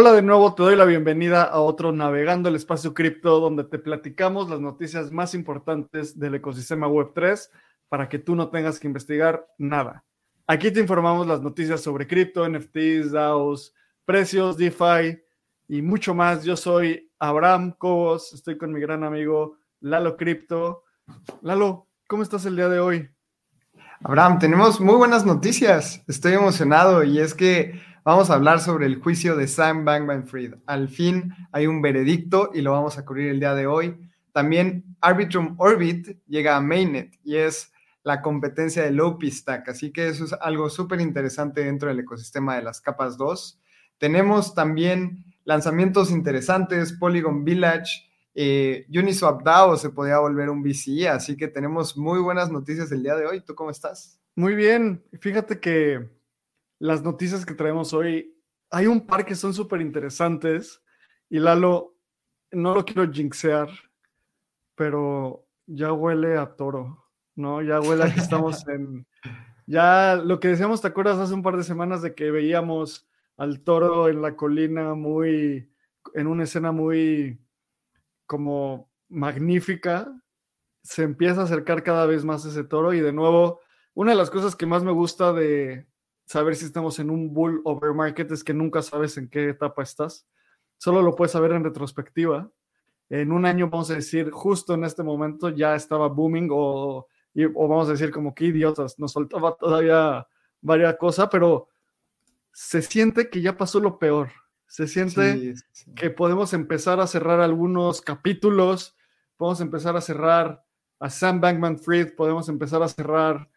Hola de nuevo, te doy la bienvenida a otro Navegando el Espacio Cripto, donde te platicamos las noticias más importantes del ecosistema Web3 para que tú no tengas que investigar nada. Aquí te informamos las noticias sobre cripto, NFTs, DAOs, precios, DeFi y mucho más. Yo soy Abraham Cobos, estoy con mi gran amigo Lalo Cripto. Lalo, ¿cómo estás el día de hoy? Abraham, tenemos muy buenas noticias. Estoy emocionado y es que Vamos a hablar sobre el juicio de Sam Bankman-Fried. Al fin hay un veredicto y lo vamos a cubrir el día de hoy. También Arbitrum Orbit llega a Mainnet y es la competencia de Lopi Stack, así que eso es algo súper interesante dentro del ecosistema de las capas 2. Tenemos también lanzamientos interesantes, Polygon Village, eh, Uniswap DAO se podría volver un VC, así que tenemos muy buenas noticias el día de hoy. ¿Tú cómo estás? Muy bien, fíjate que las noticias que traemos hoy, hay un par que son súper interesantes y Lalo, no lo quiero jinxear, pero ya huele a toro, ¿no? Ya huele a que estamos en... Ya lo que decíamos, ¿te acuerdas hace un par de semanas de que veíamos al toro en la colina muy, en una escena muy como magnífica? Se empieza a acercar cada vez más ese toro y de nuevo, una de las cosas que más me gusta de, saber si estamos en un bull over market es que nunca sabes en qué etapa estás. Solo lo puedes saber en retrospectiva. En un año vamos a decir, justo en este momento ya estaba booming o, o vamos a decir como que idiotas, nos faltaba todavía varias cosas, pero se siente que ya pasó lo peor. Se siente que podemos empezar a cerrar algunos capítulos, podemos empezar a cerrar a Sam Bankman Fried, podemos empezar a cerrar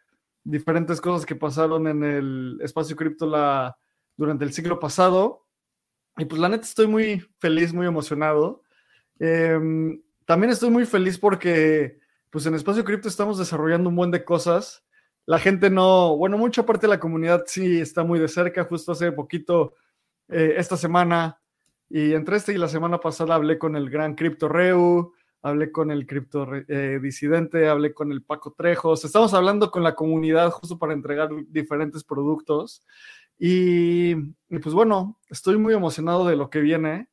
diferentes cosas que pasaron en el espacio cripto la, durante el siglo pasado. Y pues la neta estoy muy feliz, muy emocionado. Em, también estoy muy feliz porque pues en espacio cripto estamos desarrollando un buen de cosas. La gente no, bueno, mucha parte de la comunidad sí está muy de cerca. Justo hace poquito, eh, esta semana, y entre este y la semana pasada hablé con el gran Crypto Reu, hablé con el cripto eh, disidente, hablé con el Paco Trejos, estamos hablando con la comunidad justo para entregar diferentes productos. Y, pues bueno, estoy muy emocionado de lo que viene.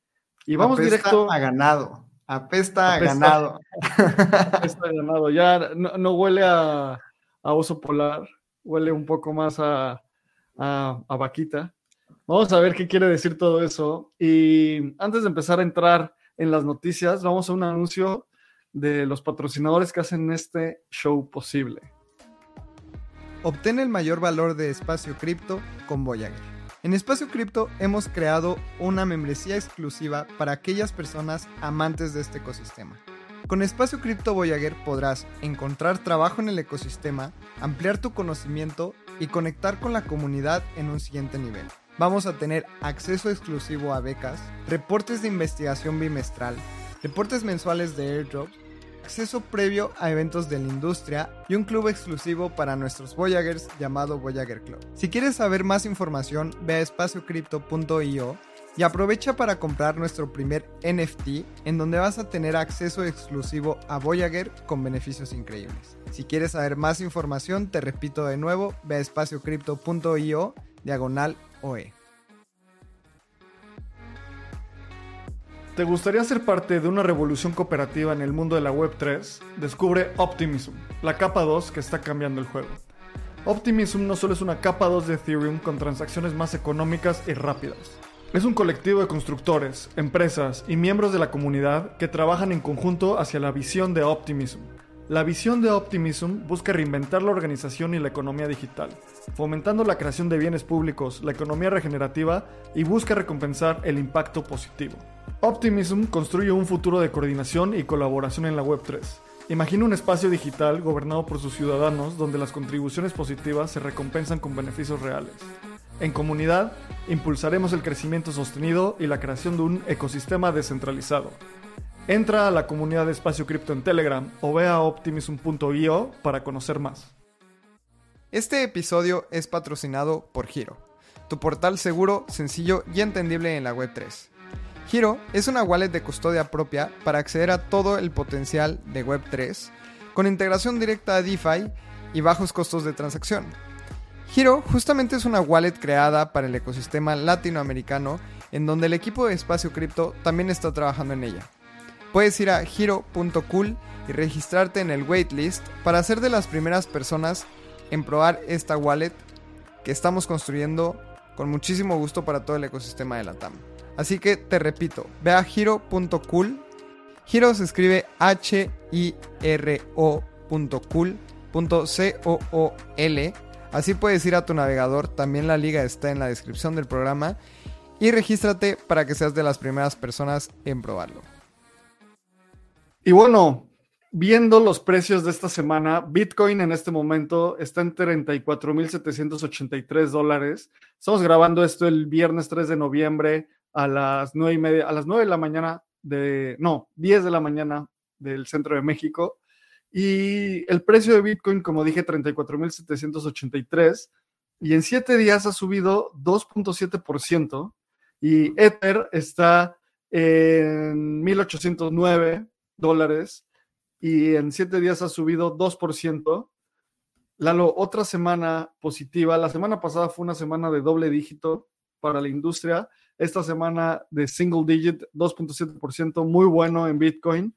Y vamos directo. a ganado. Apesta, a ganado. Apesta a ganado. Ya no, huele a, oso polar, huele un poco más a, a, a vaquita. Vamos a ver qué quiere decir todo eso. Y antes de empezar a entrar en las noticias, vamos a un anuncio de los patrocinadores que hacen este show posible. Obtén el mayor valor de espacio cripto con Voyager. En Espacio Cripto hemos creado una membresía exclusiva para aquellas personas amantes de este ecosistema. Con Espacio Cripto Voyager podrás encontrar trabajo en el ecosistema, ampliar tu conocimiento y conectar con la comunidad en un siguiente nivel. Vamos a tener acceso exclusivo a becas, reportes de investigación bimestral, reportes mensuales de airdrops, acceso previo a eventos de la industria y un club exclusivo para nuestros Voyagers llamado Voyager Club. Si quieres saber más información, ve a espaciocrypto.io y aprovecha para comprar nuestro primer NFT en donde vas a tener acceso exclusivo a Voyager con beneficios increíbles. Si quieres saber más información, te repito de nuevo, ve a espaciocrypto.io diagonal OE. ¿Te gustaría ser parte de una revolución cooperativa en el mundo de la Web3? Descubre Optimism, la capa 2 que está cambiando el juego. Optimism no solo es una capa 2 de Ethereum con transacciones más económicas y rápidas. Es un colectivo de constructores, empresas y miembros de la comunidad que trabajan en conjunto hacia la visión de Optimism, la visión de Optimism busca reinventar la organización y la economía digital, fomentando la creación de bienes públicos, la economía regenerativa y busca recompensar el impacto positivo. Optimism construye un futuro de coordinación y colaboración en la Web3. Imagina un espacio digital gobernado por sus ciudadanos donde las contribuciones positivas se recompensan con beneficios reales. En comunidad, impulsaremos el crecimiento sostenido y la creación de un ecosistema descentralizado Entra a la comunidad de Espacio Cripto en Telegram o ve a optimism.io para conocer más. Este episodio es patrocinado por Giro, tu portal seguro, sencillo y entendible en la Web3. Giro es una wallet de custodia propia para acceder a todo el potencial de Web3, con integración directa a DeFi y bajos costos de transacción. Giro justamente es una wallet creada para el ecosistema latinoamericano en donde el equipo de Espacio Cripto también está trabajando en ella. Puedes ir a hero.cool y registrarte en el waitlist para ser de las primeras personas en probar esta wallet que estamos construyendo con muchísimo gusto para todo el ecosistema de la TAM. Así que te repito, ve a hero.cool. Hero se escribe H-I-R-O.cool.c-O-O-L. Así puedes ir a tu navegador, también la liga está en la descripción del programa. Y regístrate para que seas de las primeras personas en probarlo. Y bueno, viendo los precios de esta semana, Bitcoin en este momento está en 34.783 dólares. Estamos grabando esto el viernes 3 de noviembre a las 9 y media, a las 9 de la mañana de, no, 10 de la mañana del centro de México. Y el precio de Bitcoin, como dije, 34.783. Y en 7 días ha subido 2.7%. Y Ether está en 1.809 dólares. Y en 7 días ha subido 2%. Lalo, otra semana positiva. La semana pasada fue una semana de doble dígito para la industria. Esta semana de single digit, 2.7%, muy bueno en Bitcoin.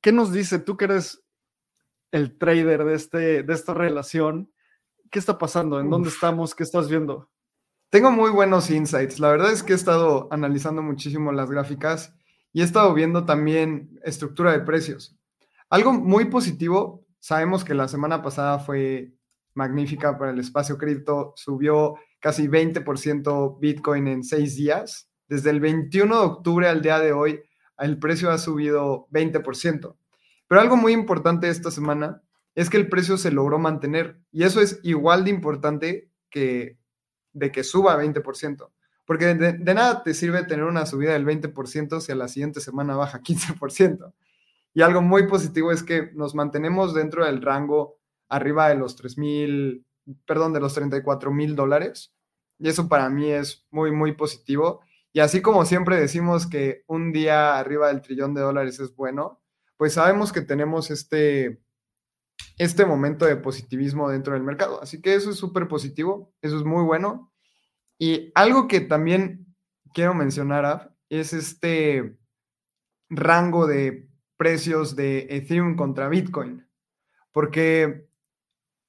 ¿Qué nos dice tú que eres el trader de, este, de esta relación? ¿Qué está pasando? ¿En dónde estamos? ¿Qué estás viendo? Tengo muy buenos insights. La verdad es que he estado analizando muchísimo las gráficas y he estado viendo también estructura de precios. Algo muy positivo, sabemos que la semana pasada fue magnífica para el espacio cripto, subió casi 20% Bitcoin en seis días. Desde el 21 de octubre al día de hoy, el precio ha subido 20%. Pero algo muy importante esta semana es que el precio se logró mantener y eso es igual de importante que de que suba 20%. Porque de, de, nada te sirve tener una subida del 20% si a la siguiente semana baja 15%. Y algo muy positivo es que nos mantenemos dentro del rango arriba de los 3 mil, perdón, de los 34 mil dólares. Y eso para mí es muy, muy positivo. Y así como siempre decimos que un día arriba del trillón de dólares es bueno, pues sabemos que tenemos este, este momento de positivismo dentro del mercado. Así que eso es súper positivo, eso es muy bueno. Y algo que también quiero mencionar, es este rango de precios de Ethereum contra Bitcoin. Porque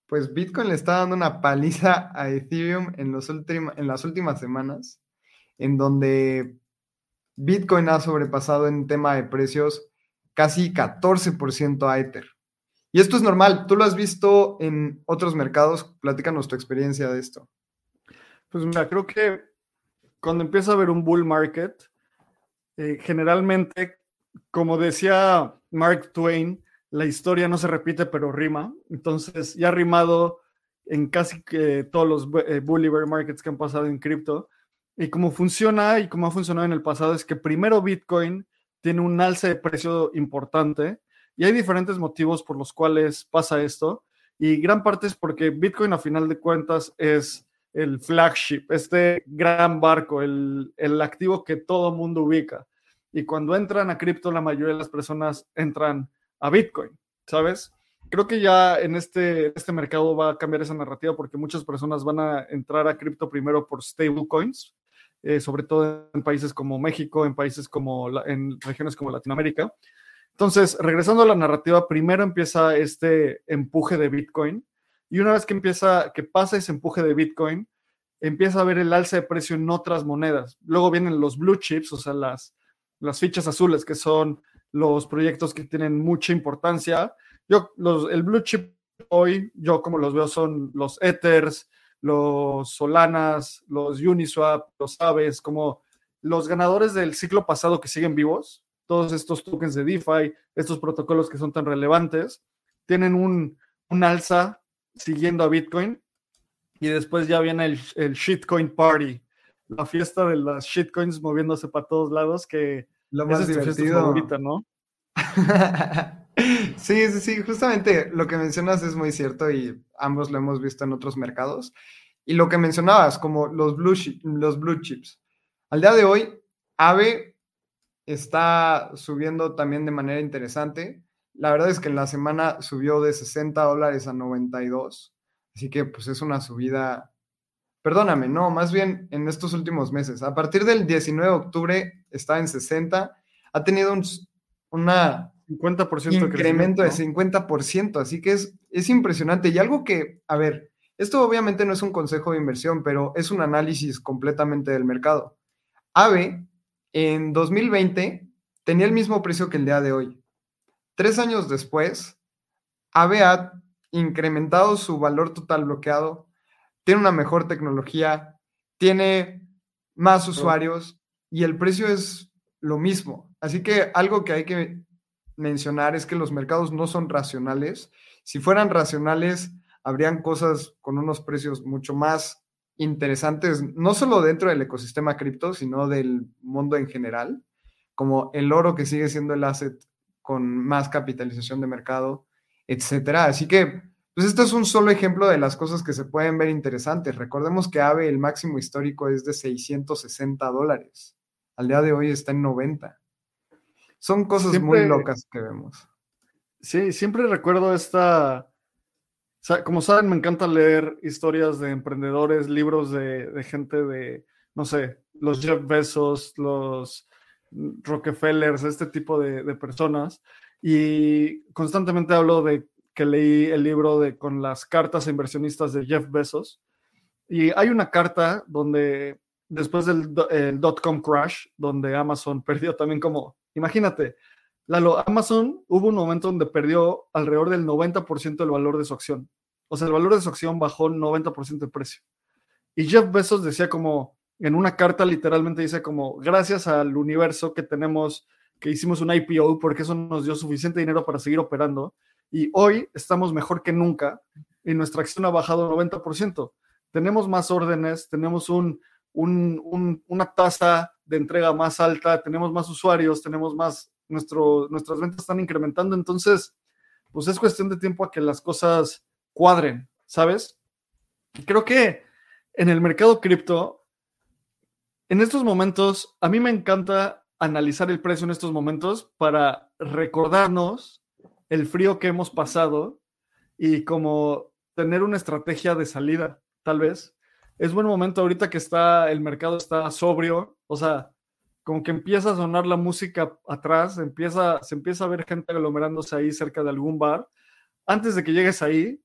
pues Bitcoin le está dando una paliza a Ethereum en, los en las últimas semanas, en donde Bitcoin ha sobrepasado en tema de precios casi 14% a Ether. Y esto es normal, tú lo has visto en otros mercados, platícanos tu experiencia de esto. Pues mira, creo que cuando empieza a haber un bull market, eh, generalmente, como decía Mark Twain, la historia no se repite, pero rima. Entonces, ya ha rimado en casi todos los eh, bully bear markets que han pasado en cripto. Y cómo funciona y cómo ha funcionado en el pasado es que primero Bitcoin tiene un alza de precio importante y hay diferentes motivos por los cuales pasa esto. Y gran parte es porque Bitcoin a final de cuentas es el flagship, este gran barco, el, el activo que todo mundo ubica. Y cuando entran a cripto, la mayoría de las personas entran a Bitcoin, ¿sabes? Creo que ya en este, este mercado va a cambiar esa narrativa porque muchas personas van a entrar a cripto primero por stablecoins, eh, sobre todo en países como México, en países como, en regiones como Latinoamérica. Entonces, regresando a la narrativa, primero empieza este empuje de Bitcoin y una vez que empieza, que pasa ese empuje de Bitcoin, empieza a ver el alza de precio en otras monedas. Luego vienen los blue chips, o sea, las, las fichas azules, que son los proyectos que tienen mucha importancia. Yo, los, el blue chip hoy, yo como los veo, son los Ethers, los Solanas, los Uniswap, los Aves, como los ganadores del ciclo pasado que siguen vivos, todos estos tokens de DeFi, estos protocolos que son tan relevantes, tienen un, un alza siguiendo a Bitcoin y después ya viene el, el shitcoin party, la fiesta de las shitcoins moviéndose para todos lados que lo más divertido. Favorita, ¿no? sí, sí, sí, justamente lo que mencionas es muy cierto y ambos lo hemos visto en otros mercados. Y lo que mencionabas, como los blue, los blue chips. Al día de hoy, AVE está subiendo también de manera interesante. La verdad es que en la semana subió de 60 dólares a 92. Así que pues es una subida perdóname, no, más bien en estos últimos meses. A partir del 19 de octubre está en 60, ha tenido un una 50% incremento de 50%, así que es, es impresionante. Y algo que, a ver, esto obviamente no es un consejo de inversión, pero es un análisis completamente del mercado. AVE en 2020 tenía el mismo precio que el día de hoy. Tres años después, AVE ha incrementado su valor total bloqueado, tiene una mejor tecnología, tiene más usuarios y el precio es lo mismo. Así que algo que hay que mencionar es que los mercados no son racionales. Si fueran racionales, habrían cosas con unos precios mucho más interesantes, no solo dentro del ecosistema cripto, sino del mundo en general, como el oro que sigue siendo el asset con más capitalización de mercado, etcétera. Así que, pues esto es un solo ejemplo de las cosas que se pueden ver interesantes. Recordemos que AVE, el máximo histórico es de 660 dólares. Al día de hoy está en 90. Son cosas muy locas que vemos. Sí, siempre recuerdo esta. Como saben, me encanta leer historias de emprendedores, libros de, gente de, no sé, los Jeff Bezos, los Rockefellers, este tipo de, personas. Y constantemente hablo de que leí el libro de con las cartas a inversionistas de Jeff Bezos. Y hay una carta donde, después del dot-com crash, donde Amazon perdió también como Imagínate, Lalo, Amazon hubo un momento donde perdió alrededor del 90% del valor de su acción. O sea, el valor de su acción bajó 90% de precio. Y Jeff Bezos decía como, en una carta literalmente dice como, gracias al universo que tenemos, que hicimos un IPO, porque eso nos dio suficiente dinero para seguir operando. Y hoy estamos mejor que nunca y nuestra acción ha bajado 90%. Tenemos más órdenes, tenemos un, una tasa de entrega más alta, tenemos más usuarios, tenemos más, nuestro, nuestras ventas están incrementando, entonces, pues es cuestión de tiempo a que las cosas cuadren, ¿sabes? Creo que en el mercado cripto, en estos momentos, a mí me encanta analizar el precio en estos momentos para recordarnos el frío que hemos pasado y como tener una estrategia de salida, tal vez. Es buen momento ahorita que está el mercado está sobrio, o sea, como que empieza a sonar la música atrás, empieza, se empieza a ver gente aglomerándose ahí cerca de algún bar. Antes de que llegues ahí,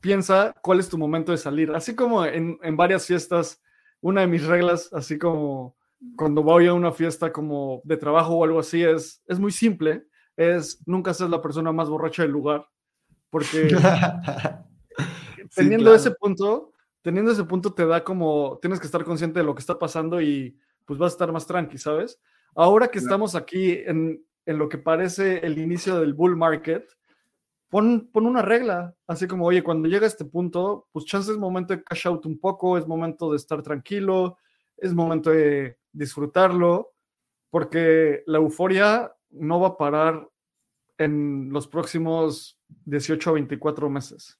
piensa cuál es tu momento de salir. Así como en, en varias fiestas, una de mis reglas, así como cuando voy a una fiesta como de trabajo o algo así, es, es muy simple, es nunca ser la persona más borracha del lugar, porque teniendo ese punto, teniendo ese punto te da como, tienes que estar consciente de lo que está pasando y pues vas a estar más tranqui, ¿sabes? Ahora que estamos aquí en, en, lo que parece el inicio del bull market, pon, pon, una regla, así como, oye, cuando llega a este punto, pues chance es momento de cash out un poco, es momento de estar tranquilo, es momento de disfrutarlo, porque la euforia no va a parar en los próximos 18 a 24 meses.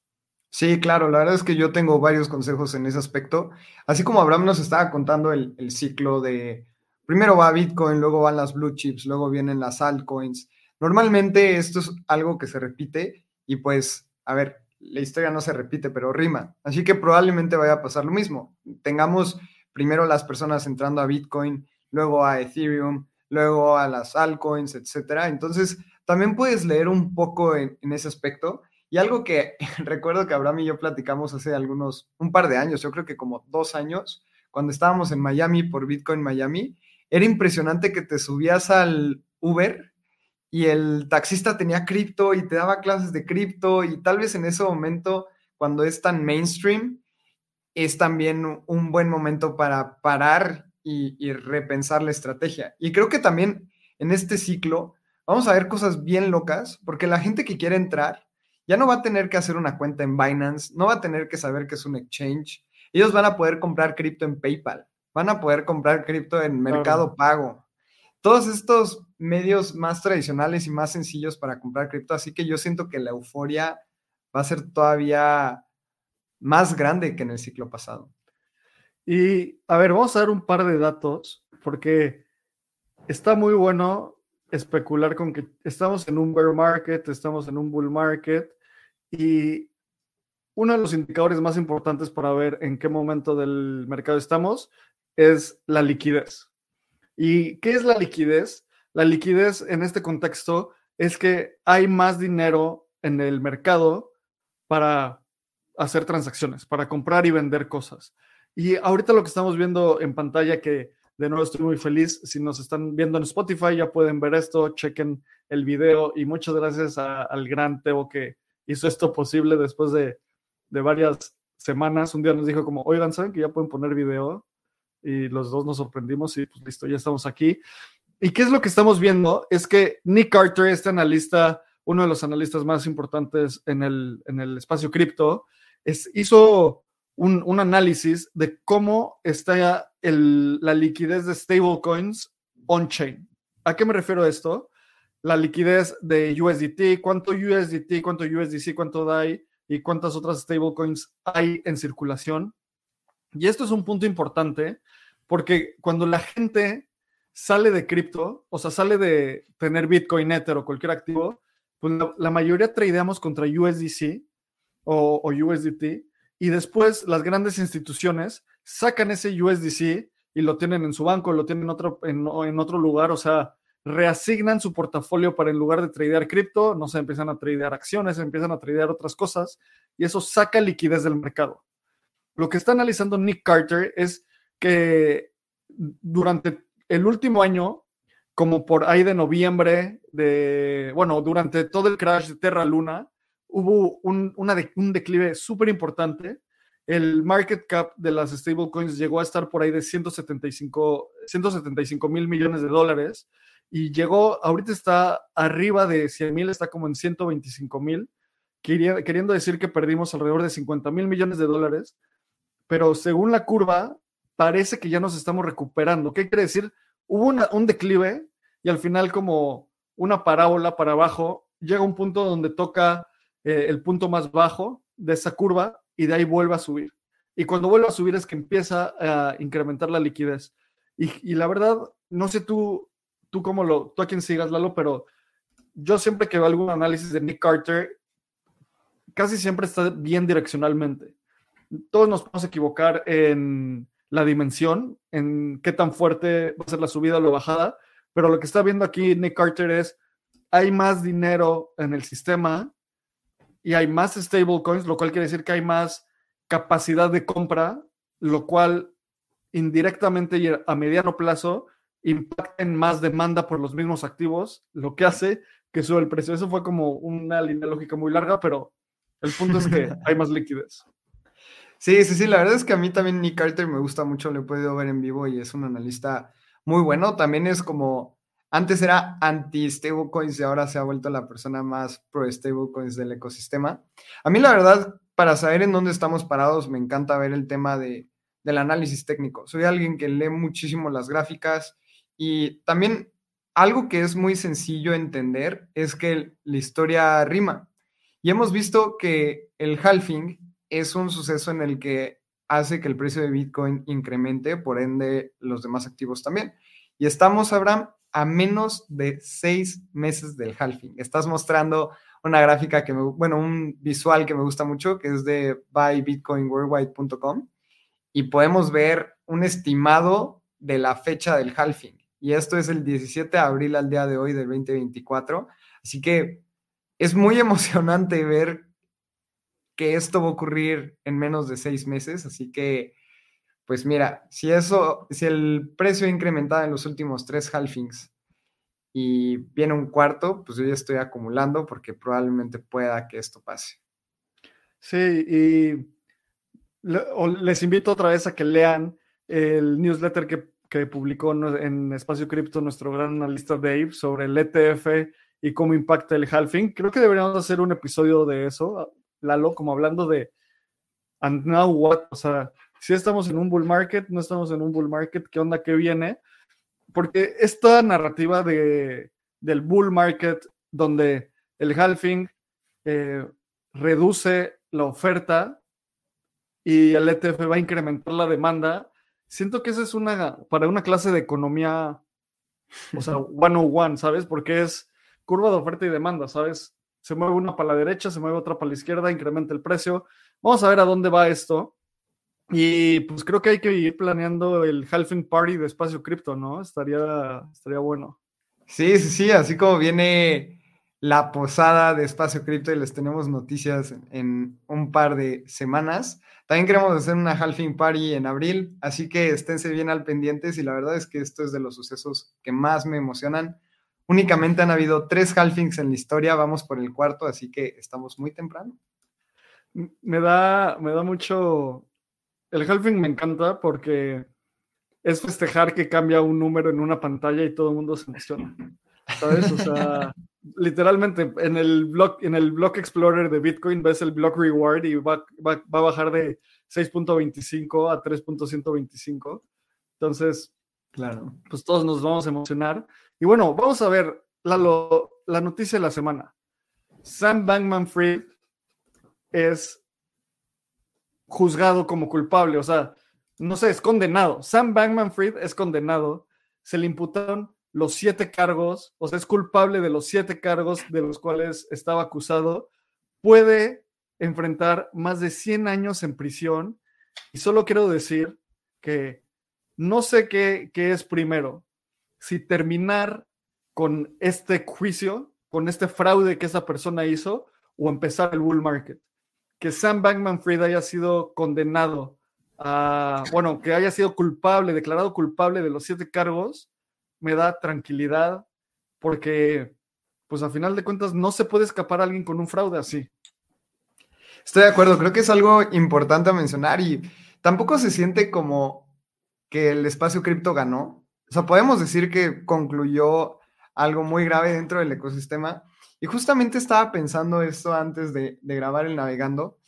Sí, claro, la verdad es que yo tengo varios consejos en ese aspecto. Así como Abraham nos estaba contando el, ciclo de, primero va Bitcoin, luego van las blue chips, luego vienen las altcoins. Normalmente esto es algo que se repite y pues, a ver, la historia no se repite, pero rima. Así que probablemente vaya a pasar lo mismo. Tengamos primero las personas entrando a Bitcoin, luego a Ethereum, luego a las altcoins, etcétera. Entonces, también puedes leer un poco en ese aspecto y algo que recuerdo que Abraham y yo platicamos hace algunos, un par de años, yo creo que como dos años, cuando estábamos en Miami por Bitcoin Miami, era impresionante que te subías al Uber y el taxista tenía cripto y te daba clases de cripto y tal vez en ese momento, cuando es tan mainstream, es también un buen momento para parar y, y repensar la estrategia. Y creo que también en este ciclo vamos a ver cosas bien locas, porque la gente que quiere entrar ya no va a tener que hacer una cuenta en Binance, no va a tener que saber que es un exchange. Ellos van a poder comprar cripto en PayPal, van a poder comprar cripto en Mercado Pago. Todos estos medios más tradicionales y más sencillos para comprar cripto, así que yo siento que la euforia va a ser todavía más grande que en el ciclo pasado. Y a ver, vamos a dar un par de datos, porque está muy bueno especular con que estamos en un bear market, estamos en un bull market y uno de los indicadores más importantes para ver en qué momento del mercado estamos es la liquidez. ¿Y qué es la liquidez? La liquidez en este contexto es que hay más dinero en el mercado para hacer transacciones, para comprar y vender cosas. Y ahorita lo que estamos viendo en pantalla, que de nuevo estoy muy feliz, si nos están viendo en Spotify ya pueden ver esto, chequen el video y muchas gracias al gran Teo que hizo esto posible después de, de varias semanas. Un día nos dijo como, oigan, ¿saben que ya pueden poner video? Y los dos nos sorprendimos y pues listo, ya estamos aquí. ¿Y qué es lo que estamos viendo? Es que Nick Carter, este analista, uno de los analistas más importantes en el, en el espacio cripto, hizo un, un, análisis de cómo está el, la liquidez de stablecoins on-chain. ¿A qué me refiero esto? La liquidez de USDT, cuánto USDT, cuánto USDC, cuánto DAI y cuántas otras stablecoins hay en circulación. Y esto es un punto importante porque cuando la gente sale de cripto, o sea, sale de tener Bitcoin, Ether o cualquier activo, pues la, mayoría tradeamos contra USDC o, o, USDT y después las grandes instituciones sacan ese USDC y lo tienen en su banco, lo tienen otro, en, en otro lugar, o sea, reasignan su portafolio para en lugar de tradear cripto, no se empiezan a tradear acciones, empiezan a tradear otras cosas y eso saca liquidez del mercado. Lo que está analizando Nick Carter es que durante el último año, como por ahí de noviembre, de, bueno, durante todo el crash de Terra Luna, hubo un, una un declive súper importante. El market cap de las stablecoins llegó a estar por ahí de 175 mil millones de dólares y llegó, ahorita está arriba de 100 mil, está como en 125 mil, queriendo decir que perdimos alrededor de 50 mil millones de dólares, pero según la curva, parece que ya nos estamos recuperando. ¿Qué quiere decir? Hubo un declive y al final como una parábola para abajo, llega un punto donde toca eh, el punto más bajo de esa curva y de ahí vuelve a subir. Y cuando vuelve a subir es que empieza a incrementar la liquidez. Y, la verdad, no sé tú tú como lo, tú a quien sigas, Lalo, pero yo siempre que veo algún análisis de Nick Carter, casi siempre está bien direccionalmente. Todos nos podemos equivocar en la dimensión, en qué tan fuerte va a ser la subida o la bajada, pero lo que está viendo aquí Nick Carter es, hay más dinero en el sistema y hay más stablecoins, lo cual quiere decir que hay más capacidad de compra, lo cual indirectamente y a mediano plazo impacten más demanda por los mismos activos, lo que hace que sube el precio. Eso fue como una línea lógica muy larga, pero el punto es que hay más liquidez. Sí, sí, sí, la verdad es que a mí también Nick Carter me gusta mucho, lo he podido ver en vivo y es un analista muy bueno. También es como, antes era anti-stablecoins y ahora se ha vuelto la persona más pro-stablecoins del ecosistema. A mí la verdad, para saber en dónde estamos parados, me encanta ver el tema de, del análisis técnico. Soy alguien que lee muchísimo las gráficas, y también algo que es muy sencillo entender es que la historia rima. Y hemos visto que el halving es un suceso en el que hace que el precio de Bitcoin incremente, por ende los demás activos también. Y estamos, Abraham, a menos de seis meses del halving. Estás mostrando una gráfica que me, bueno, un visual que me gusta mucho, que es de buybitcoinworldwide.com, y podemos ver un estimado de la fecha del halving y esto es el 17 de abril al día de hoy del 2024. Así que es muy emocionante ver que esto va a ocurrir en menos de seis meses. Así que, pues mira, si eso, si el precio ha incrementado en los últimos tres halfings y viene un cuarto, pues yo ya estoy acumulando porque probablemente pueda que esto pase. Sí, y les invito otra vez a que lean el newsletter que que publicó en Espacio Cripto nuestro gran analista Dave sobre el ETF y cómo impacta el halving. Creo que deberíamos hacer un episodio de eso, Lalo, como hablando de and now what, o sea, si estamos en un bull market, no estamos en un bull market, ¿qué onda, qué viene? Porque esta narrativa de, del bull market, donde el halving eh, reduce la oferta y el ETF va a incrementar la demanda, siento que esa es una, para una clase de economía, o sea, 101, ¿sabes? Porque es curva de oferta y demanda, ¿sabes? Se mueve una para la derecha, se mueve otra para la izquierda, incrementa el precio. Vamos a ver a dónde va esto. Y pues creo que hay que ir planeando el halving party de espacio cripto, ¿no? Estaría, estaría bueno. Sí, sí, sí, así como viene la posada de espacio cripto y les tenemos noticias en un par de semanas. También queremos hacer una halving party en abril, así que esténse bien al pendientes y la verdad es que esto es de los sucesos que más me emocionan. Únicamente han habido tres halvings en la historia, vamos por el cuarto, así que estamos muy temprano. Me da, me da mucho el halving me encanta porque es festejar que cambia un número en una pantalla y todo el mundo se emociona. ¿Sabes? O sea, literalmente en el block, en el block explorer de Bitcoin ves el block reward y va, va, va a bajar de 6.25 a 3.125. Entonces, claro, pues todos nos vamos a emocionar. Y bueno, vamos a ver la, la noticia de la semana. Sam Bankman Fried es juzgado como culpable, o sea, no sé, es condenado. Sam Bankman Fried es condenado, se le imputaron los siete cargos, o sea, es culpable de los siete cargos de los cuales estaba acusado, puede enfrentar más de 100 años en prisión y solo quiero decir que no sé qué, qué es primero, si terminar con este juicio, con este fraude que esa persona hizo, o empezar el bull market que Sam Bankman Fried haya sido condenado a, bueno, que haya sido culpable, declarado culpable de los siete cargos, me da tranquilidad porque, pues a final de cuentas, no se puede escapar a alguien con un fraude así. Estoy de acuerdo, creo que es algo importante mencionar y tampoco se siente como que el espacio cripto ganó. O sea, podemos decir que concluyó algo muy grave dentro del ecosistema, y justamente estaba pensando esto antes de, grabar el navegando.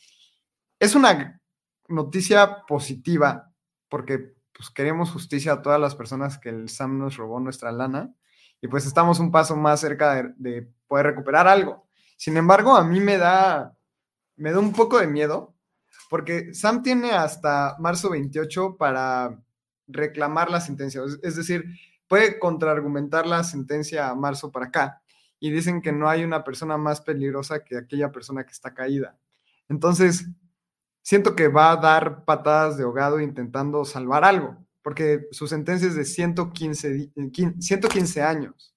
Es una noticia positiva porque pues, queremos justicia a todas las personas que el SAM nos robó nuestra lana y pues estamos un paso más cerca de, de, poder recuperar algo. Sin embargo, a mí me da, me da un poco de miedo porque Sam tiene hasta marzo 28 para reclamar la sentencia. Es decir, puede contraargumentar la sentencia a marzo para acá y dicen que no hay una persona más peligrosa que aquella persona que está caída. Entonces, siento que va a dar patadas de ahogado intentando salvar algo, porque su sentencia es de 115, 115 años.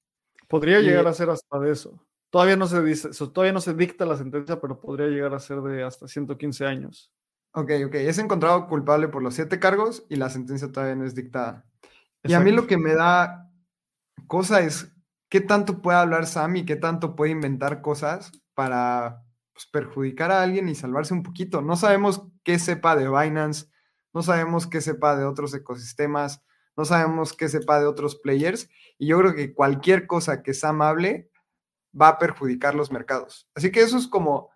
Podría llegar a ser hasta de eso. Todavía no se dice, todavía no se dicta la sentencia, pero podría llegar a ser de hasta 115 años. Ok, ok. Es encontrado culpable por los siete cargos y la sentencia todavía no es dictada. Y a mí lo que me da cosa es qué tanto puede hablar Sam y qué tanto puede inventar cosas para pues, perjudicar a alguien y salvarse un poquito. No sabemos qué sepa de Binance, no sabemos qué sepa de otros ecosistemas, no sabemos qué sepa de otros players y yo creo que cualquier cosa que Sam hable va a perjudicar los mercados. Así que eso es como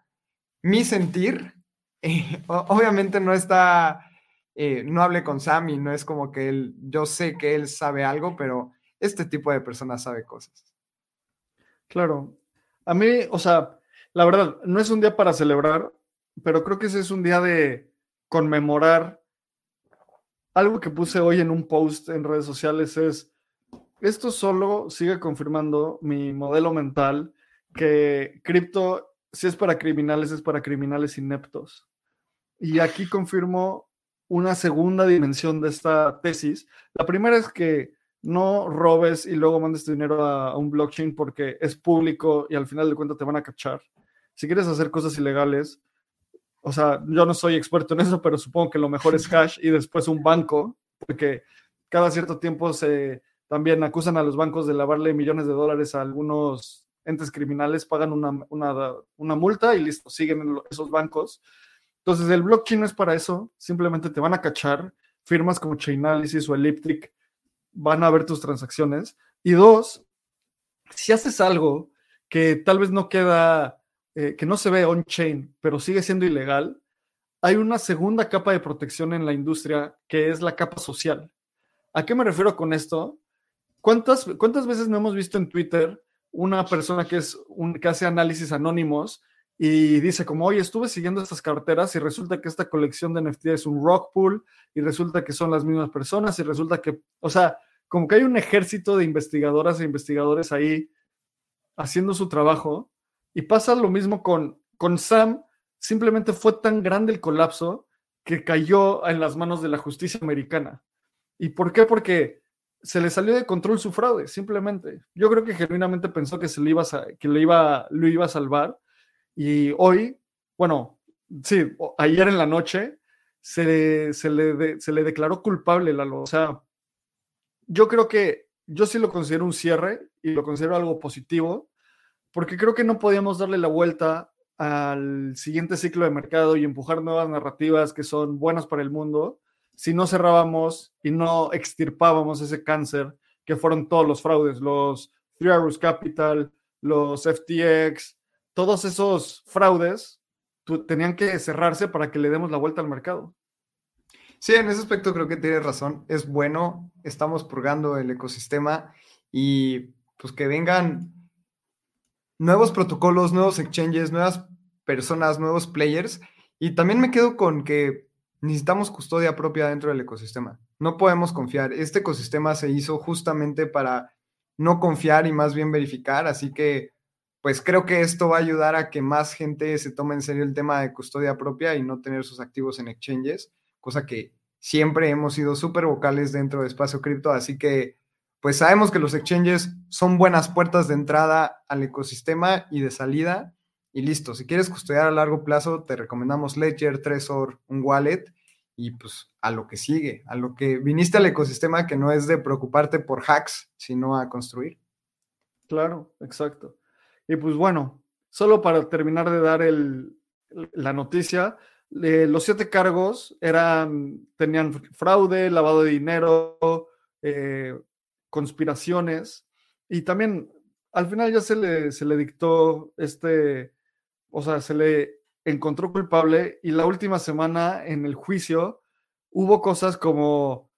mi sentir. obviamente no está, eh, no hable con Sam y no es como que él, yo sé que él sabe algo, pero este tipo de personas sabe cosas. Claro. A mí, o sea, la verdad, no es un día para celebrar, pero creo que ese es un día de conmemorar. Algo que puse hoy en un post en redes sociales es, esto solo sigue confirmando mi modelo mental que cripto, si es para criminales, es para criminales ineptos. Y aquí confirmo una segunda dimensión de esta tesis. La primera es que no robes y luego mandes tu dinero a, un blockchain porque es público y al final de cuentas te van a cachar. Si quieres hacer cosas ilegales, o sea, yo no soy experto en eso, pero supongo que lo mejor es cash y después un banco, porque cada cierto tiempo se también acusan a los bancos de lavarle millones de dólares a algunos entes criminales, pagan una, una multa y listo, siguen esos bancos. Entonces, el blockchain no es para eso, simplemente te van a cachar. Firmas como Chainalysis o Elliptic van a ver tus transacciones. Y dos, si haces algo que tal vez no queda, eh, que no se ve on-chain, pero sigue siendo ilegal, hay una segunda capa de protección en la industria que es la capa social. ¿A qué me refiero con esto? ¿Cuántas, cuántas veces no hemos visto en Twitter una persona que, es un, que hace análisis anónimos y dice como, oye, estuve siguiendo estas carteras y resulta que esta colección de NFT es un rock pool y resulta que son las mismas personas y resulta que, o sea, como que hay un ejército de investigadoras e investigadores ahí haciendo su trabajo Y pasa lo mismo con, con Sam, simplemente fue tan grande el colapso que cayó en las manos de la justicia americana. ¿Y por qué? Porque se le salió de control su fraude, simplemente. Yo creo que genuinamente pensó que, se le iba que le iba, lo iba a salvar. Y hoy, bueno, sí, ayer en la noche se se le, se le declaró culpable, Lalo. O sea, yo creo que yo sí lo considero un cierre y lo considero algo positivo, porque creo que no podíamos darle la vuelta al siguiente ciclo de mercado y empujar nuevas narrativas que son buenas para el mundo si no cerrábamos y no extirpábamos ese cáncer que fueron todos los fraudes, los Three Arrows Capital, los FTX, todos esos fraudes tenían que cerrarse para que le demos la vuelta al mercado. Sí, en ese aspecto creo que tienes razón. Es bueno, estamos purgando el ecosistema y pues que vengan nuevos protocolos, nuevos exchanges, nuevas personas, nuevos players. Y también me quedo con que necesitamos custodia propia dentro del ecosistema. No podemos confiar. Este ecosistema se hizo justamente para no confiar y más bien verificar. Así que, pues creo que esto va a ayudar a que más gente se tome en serio el tema de custodia propia y no tener sus activos en exchanges cosa que siempre hemos sido súper vocales dentro de Espacio Cripto, así que pues sabemos que los exchanges son buenas puertas de entrada al ecosistema y de salida. Y listo, si quieres custodiar a largo plazo, te recomendamos Ledger, Trezor, un wallet y pues a lo que sigue, a lo que viniste al ecosistema que no es de preocuparte por hacks, sino a construir. Claro, exacto. Y pues bueno, solo para terminar de dar el, la noticia, los siete cargos eran, tenían fraude, lavado de dinero, eh, conspiraciones y también al final ya se le, se le dictó este, o sea, se le encontró culpable y la última semana en el juicio hubo cosas como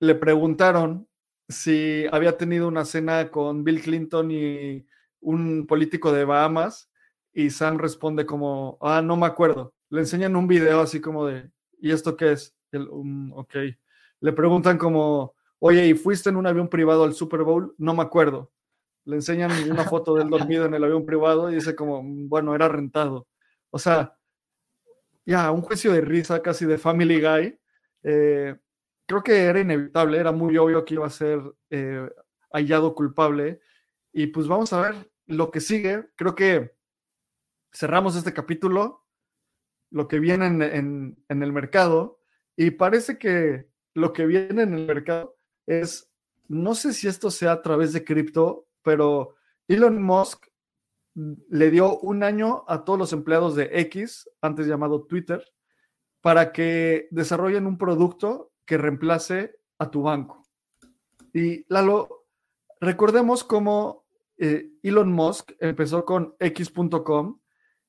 le preguntaron si había tenido una cena con Bill Clinton y un político de Bahamas y Sam responde como, ah, no me acuerdo le enseñan un video así como de, ¿y esto qué es? El, ok. Le preguntan como, oye, ¿y fuiste en un avión privado al Super Bowl? No me acuerdo. Le enseñan una foto del dormido en el avión privado y dice como, bueno, era rentado. O sea, ya, un juicio de risa casi de Family Guy. Eh, creo que era inevitable, era muy obvio que iba a ser eh, hallado culpable. Y pues vamos a ver lo que sigue. Creo que cerramos este capítulo lo que viene en, el mercado y parece que lo que viene en el mercado es, no sé si esto sea a través de cripto, pero Elon Musk le dio un año a todos los empleados de X, antes llamado Twitter, para que desarrollen un producto que reemplace a tu banco. Y Lalo, recordemos cómo eh, Elon Musk empezó con X.com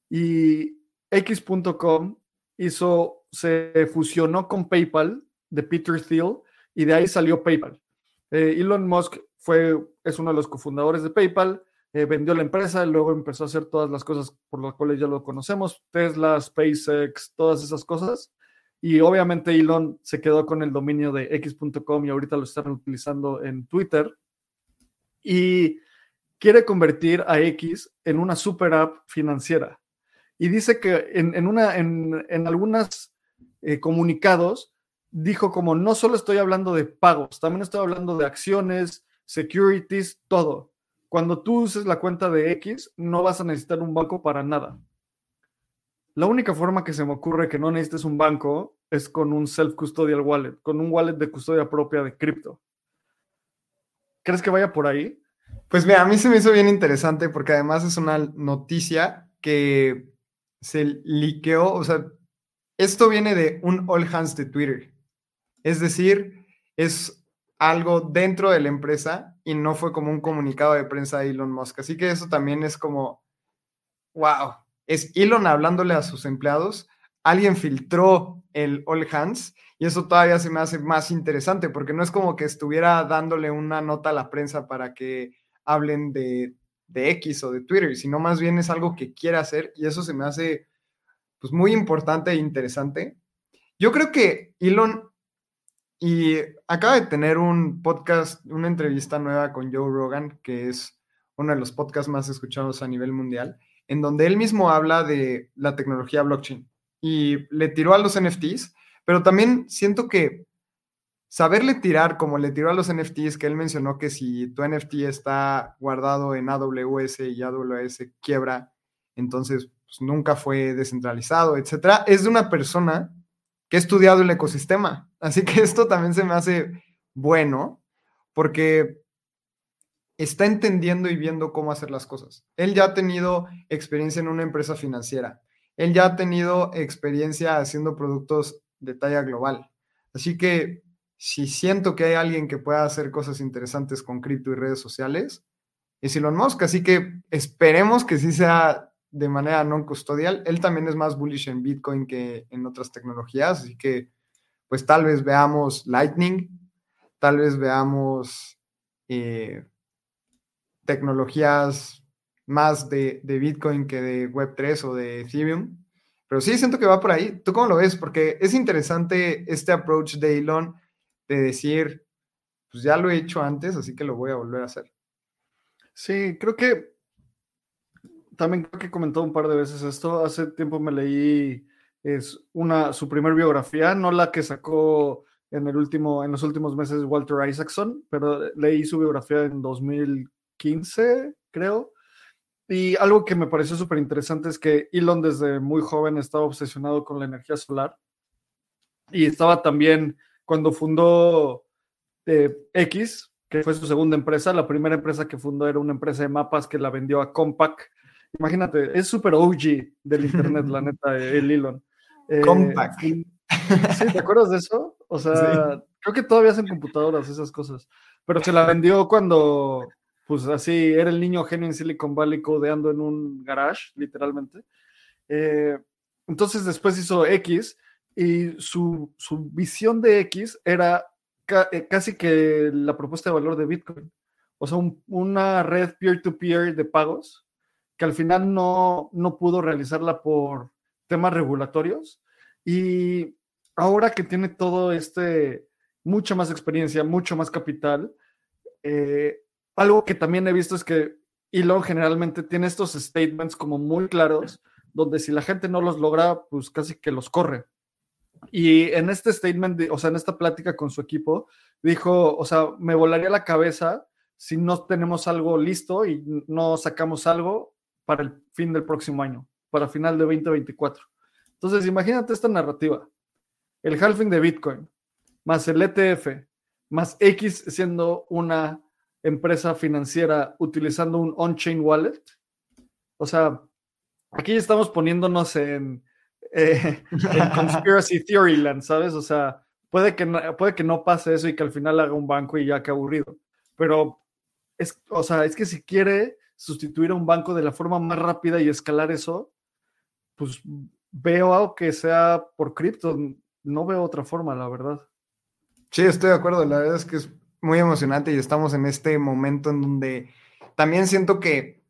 y X.com hizo, se fusionó con PayPal de Peter Thiel y de ahí salió PayPal. Eh, Elon Musk fue, es uno de los cofundadores de PayPal, eh, vendió la empresa, luego empezó a hacer todas las cosas por las cuales ya lo conocemos, Tesla, SpaceX, todas esas cosas. Y obviamente Elon se quedó con el dominio de X.com y ahorita lo están utilizando en Twitter. Y quiere convertir a X en una super app financiera y dice que en, una, en, en algunos eh, comunicados dijo como no solo estoy hablando de pagos, también estoy hablando de acciones, securities, todo. Cuando tú uses la cuenta de X, no vas a necesitar un banco para nada. La única forma que se me ocurre que no necesites un banco es con un self-custodial wallet, con un wallet de custodia propia de cripto. ¿Crees que vaya por ahí? Pues mira, a mí se me hizo bien interesante porque además es una noticia que se liqueó, o sea, esto viene de un all hands de Twitter. Es decir, es algo dentro de la empresa y no fue como un comunicado de prensa de Elon Musk. Así que eso también es como, wow, es Elon hablándole a sus empleados. Alguien filtró el all hands y eso todavía se me hace más interesante porque no es como que estuviera dándole una nota a la prensa para que hablen de de X o de Twitter, sino más bien es algo que quiere hacer y eso se me hace pues muy importante e interesante. Yo creo que Elon y acaba de tener un podcast, una entrevista nueva con Joe Rogan, que es uno de los podcasts más escuchados a nivel mundial, en donde él mismo habla de la tecnología blockchain y le tiró a los NFTs, pero también siento que saberle tirar como le tiró a los NFTs, que él mencionó que si tu NFT está guardado en AWS y AWS quiebra, entonces pues, nunca fue descentralizado, etcétera, es de una persona que ha estudiado el ecosistema. Así que esto también se me hace bueno porque está entendiendo y viendo cómo hacer las cosas. Él ya ha tenido experiencia en una empresa financiera. Él ya ha tenido experiencia haciendo productos de talla global. Así que si siento que hay alguien que pueda hacer cosas interesantes con cripto y redes sociales, es Elon Musk. Así que esperemos que sí sea de manera no custodial. Él también es más bullish en Bitcoin que en otras tecnologías, así que pues tal vez veamos Lightning, tal vez veamos eh, tecnologías más de, de, Bitcoin que de Web3 o de Ethereum. Pero sí siento que va por ahí. ¿Tú cómo lo ves? Porque es interesante este approach de Elon de decir, pues ya lo he hecho antes, así que lo voy a volver a hacer. Sí, creo que también creo que comentó un par de veces esto. Hace tiempo me leí es una, su primer biografía, no la que sacó en, el último, en los últimos meses Walter Isaacson, pero leí su biografía en 2015, creo. Y algo que me pareció súper interesante es que Elon desde muy joven estaba obsesionado con la energía solar y estaba también cuando fundó eh, X, que fue su segunda empresa. La primera empresa que fundó era una empresa de mapas que la vendió a Compaq. Imagínate, es súper OG del Internet, la neta, el Elon. Eh, Compaq. ¿Sí? ¿Te acuerdas de eso? O sea, creo que todavía hacen computadoras, esas cosas. Pero se la vendió cuando, pues así, era el niño genio en Silicon Valley codeando en un garage, literalmente. Eh, entonces después hizo X y su, visión de X era eh, casi que la propuesta de valor de Bitcoin. O sea, una red peer-to-peer de pagos que al final no, no pudo realizarla por temas regulatorios. Y ahora que tiene todo este, mucha más experiencia, mucho más capital, eh, algo que también he visto es que Elon generalmente tiene estos statements como muy claros, donde si la gente no los logra, pues casi que los corre. Y en este statement, o sea, en esta plática con su equipo, dijo, o sea, me volaría la cabeza si no tenemos algo listo y no sacamos algo para el fin del próximo año, para final de 2024. Entonces, imagínate esta narrativa. El halving de Bitcoin, más el ETF, más X siendo una empresa financiera utilizando un on-chain wallet. O sea, aquí estamos poniéndonos en eh, en conspiracy theory land, ¿sabes? O sea, puede que, no, puede que no pase eso y que al final haga un banco y ya que aburrido. Pero, es, o sea, es que si quiere sustituir a un banco de la forma más rápida y escalar eso, pues veo algo que sea por cripto. No veo otra forma, la verdad. Sí, estoy de acuerdo. La verdad es que es muy emocionante y estamos en este momento en donde también siento que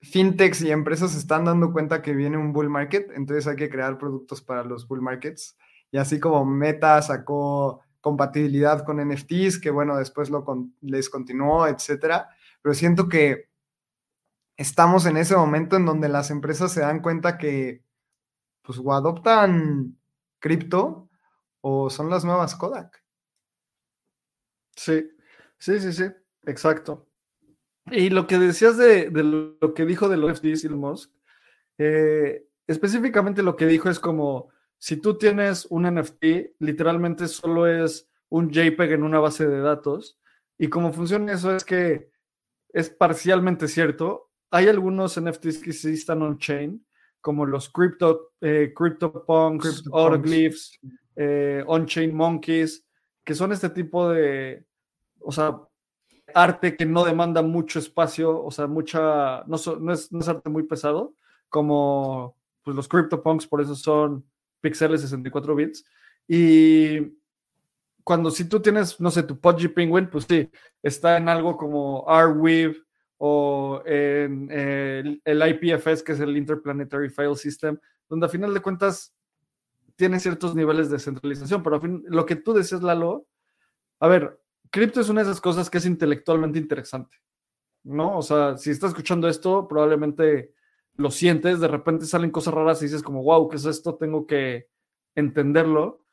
fintechs y empresas están dando cuenta que viene un bull market, entonces hay que crear productos para los bull markets. Y así como Meta sacó compatibilidad con NFTs, que bueno, después lo les continuó, etcétera. Pero siento que estamos en ese momento en donde las empresas se dan cuenta que pues o adoptan cripto o son las nuevas Kodak. Sí, sí, sí, sí, exacto. Y lo que decías de, lo que dijo de los FDs Elon Musk, eh, específicamente lo que dijo es como, si tú tienes un NFT, literalmente solo es un JPEG en una base de datos. Y como funciona eso es que es parcialmente cierto. Hay algunos NFTs que sí están on-chain, como los Crypto, eh, CryptoPunks, Autoglyphs, eh, On-Chain Monkeys, que son este tipo de, o sea, arte que no demanda mucho espacio, o sea, mucha, no, es, no es, arte muy pesado, como pues, los CryptoPunks, por eso son píxeles 64 bits. Y cuando si tú tienes, no sé, tu Pudgy Penguin, pues sí, está en algo como Arweave o en el, el, IPFS, que es el Interplanetary File System, donde a final de cuentas tiene ciertos niveles de centralización, pero a fin, lo que tú decías, Lalo, a ver, cripto es una de esas cosas que es intelectualmente interesante, ¿no? O sea, si estás escuchando esto, probablemente lo sientes, de repente salen cosas raras y dices como, wow, ¿qué es esto? Tengo que entenderlo.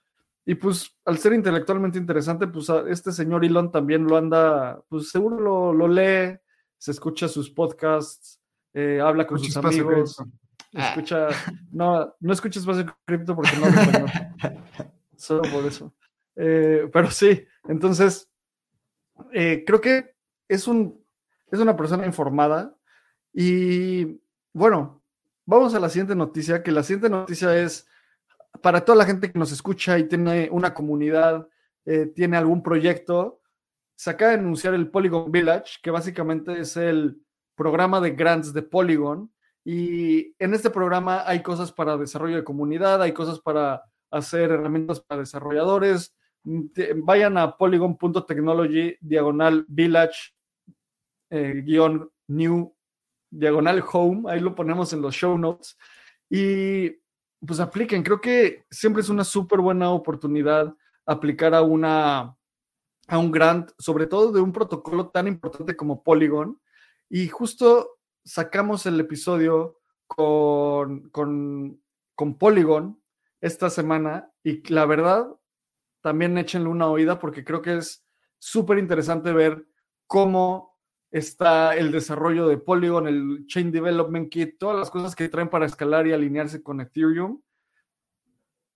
Y pues al ser intelectualmente interesante, pues este señor Elon también lo anda, pues seguro lo, lo lee, se escucha sus podcasts, eh, habla con sus amigos. Escucha, no, no escucha Espacio Cripto porque no lo Solo por eso. Eh, pero sí, entonces, eh, creo que es, un, es una persona informada y bueno, vamos a la siguiente noticia, que la siguiente noticia es para toda la gente que nos escucha y tiene una comunidad, eh, tiene algún proyecto, se acaba de anunciar el Polygon Village, que básicamente es el programa de grants de Polygon. Y en este programa hay cosas para desarrollo de comunidad, hay cosas para hacer herramientas para desarrolladores, vayan a polygon.technology diagonal village eh, guion new diagonal home, ahí lo ponemos en los show notes. Y pues apliquen, creo que siempre es una súper buena oportunidad aplicar a una a un grant, sobre todo de un protocolo tan importante como Polygon. Y justo sacamos el episodio con, con, con Polygon esta semana y la verdad también échenle una oída porque creo que es súper interesante ver cómo está el desarrollo de Polygon, el Chain Development Kit, todas las cosas que traen para escalar y alinearse con Ethereum.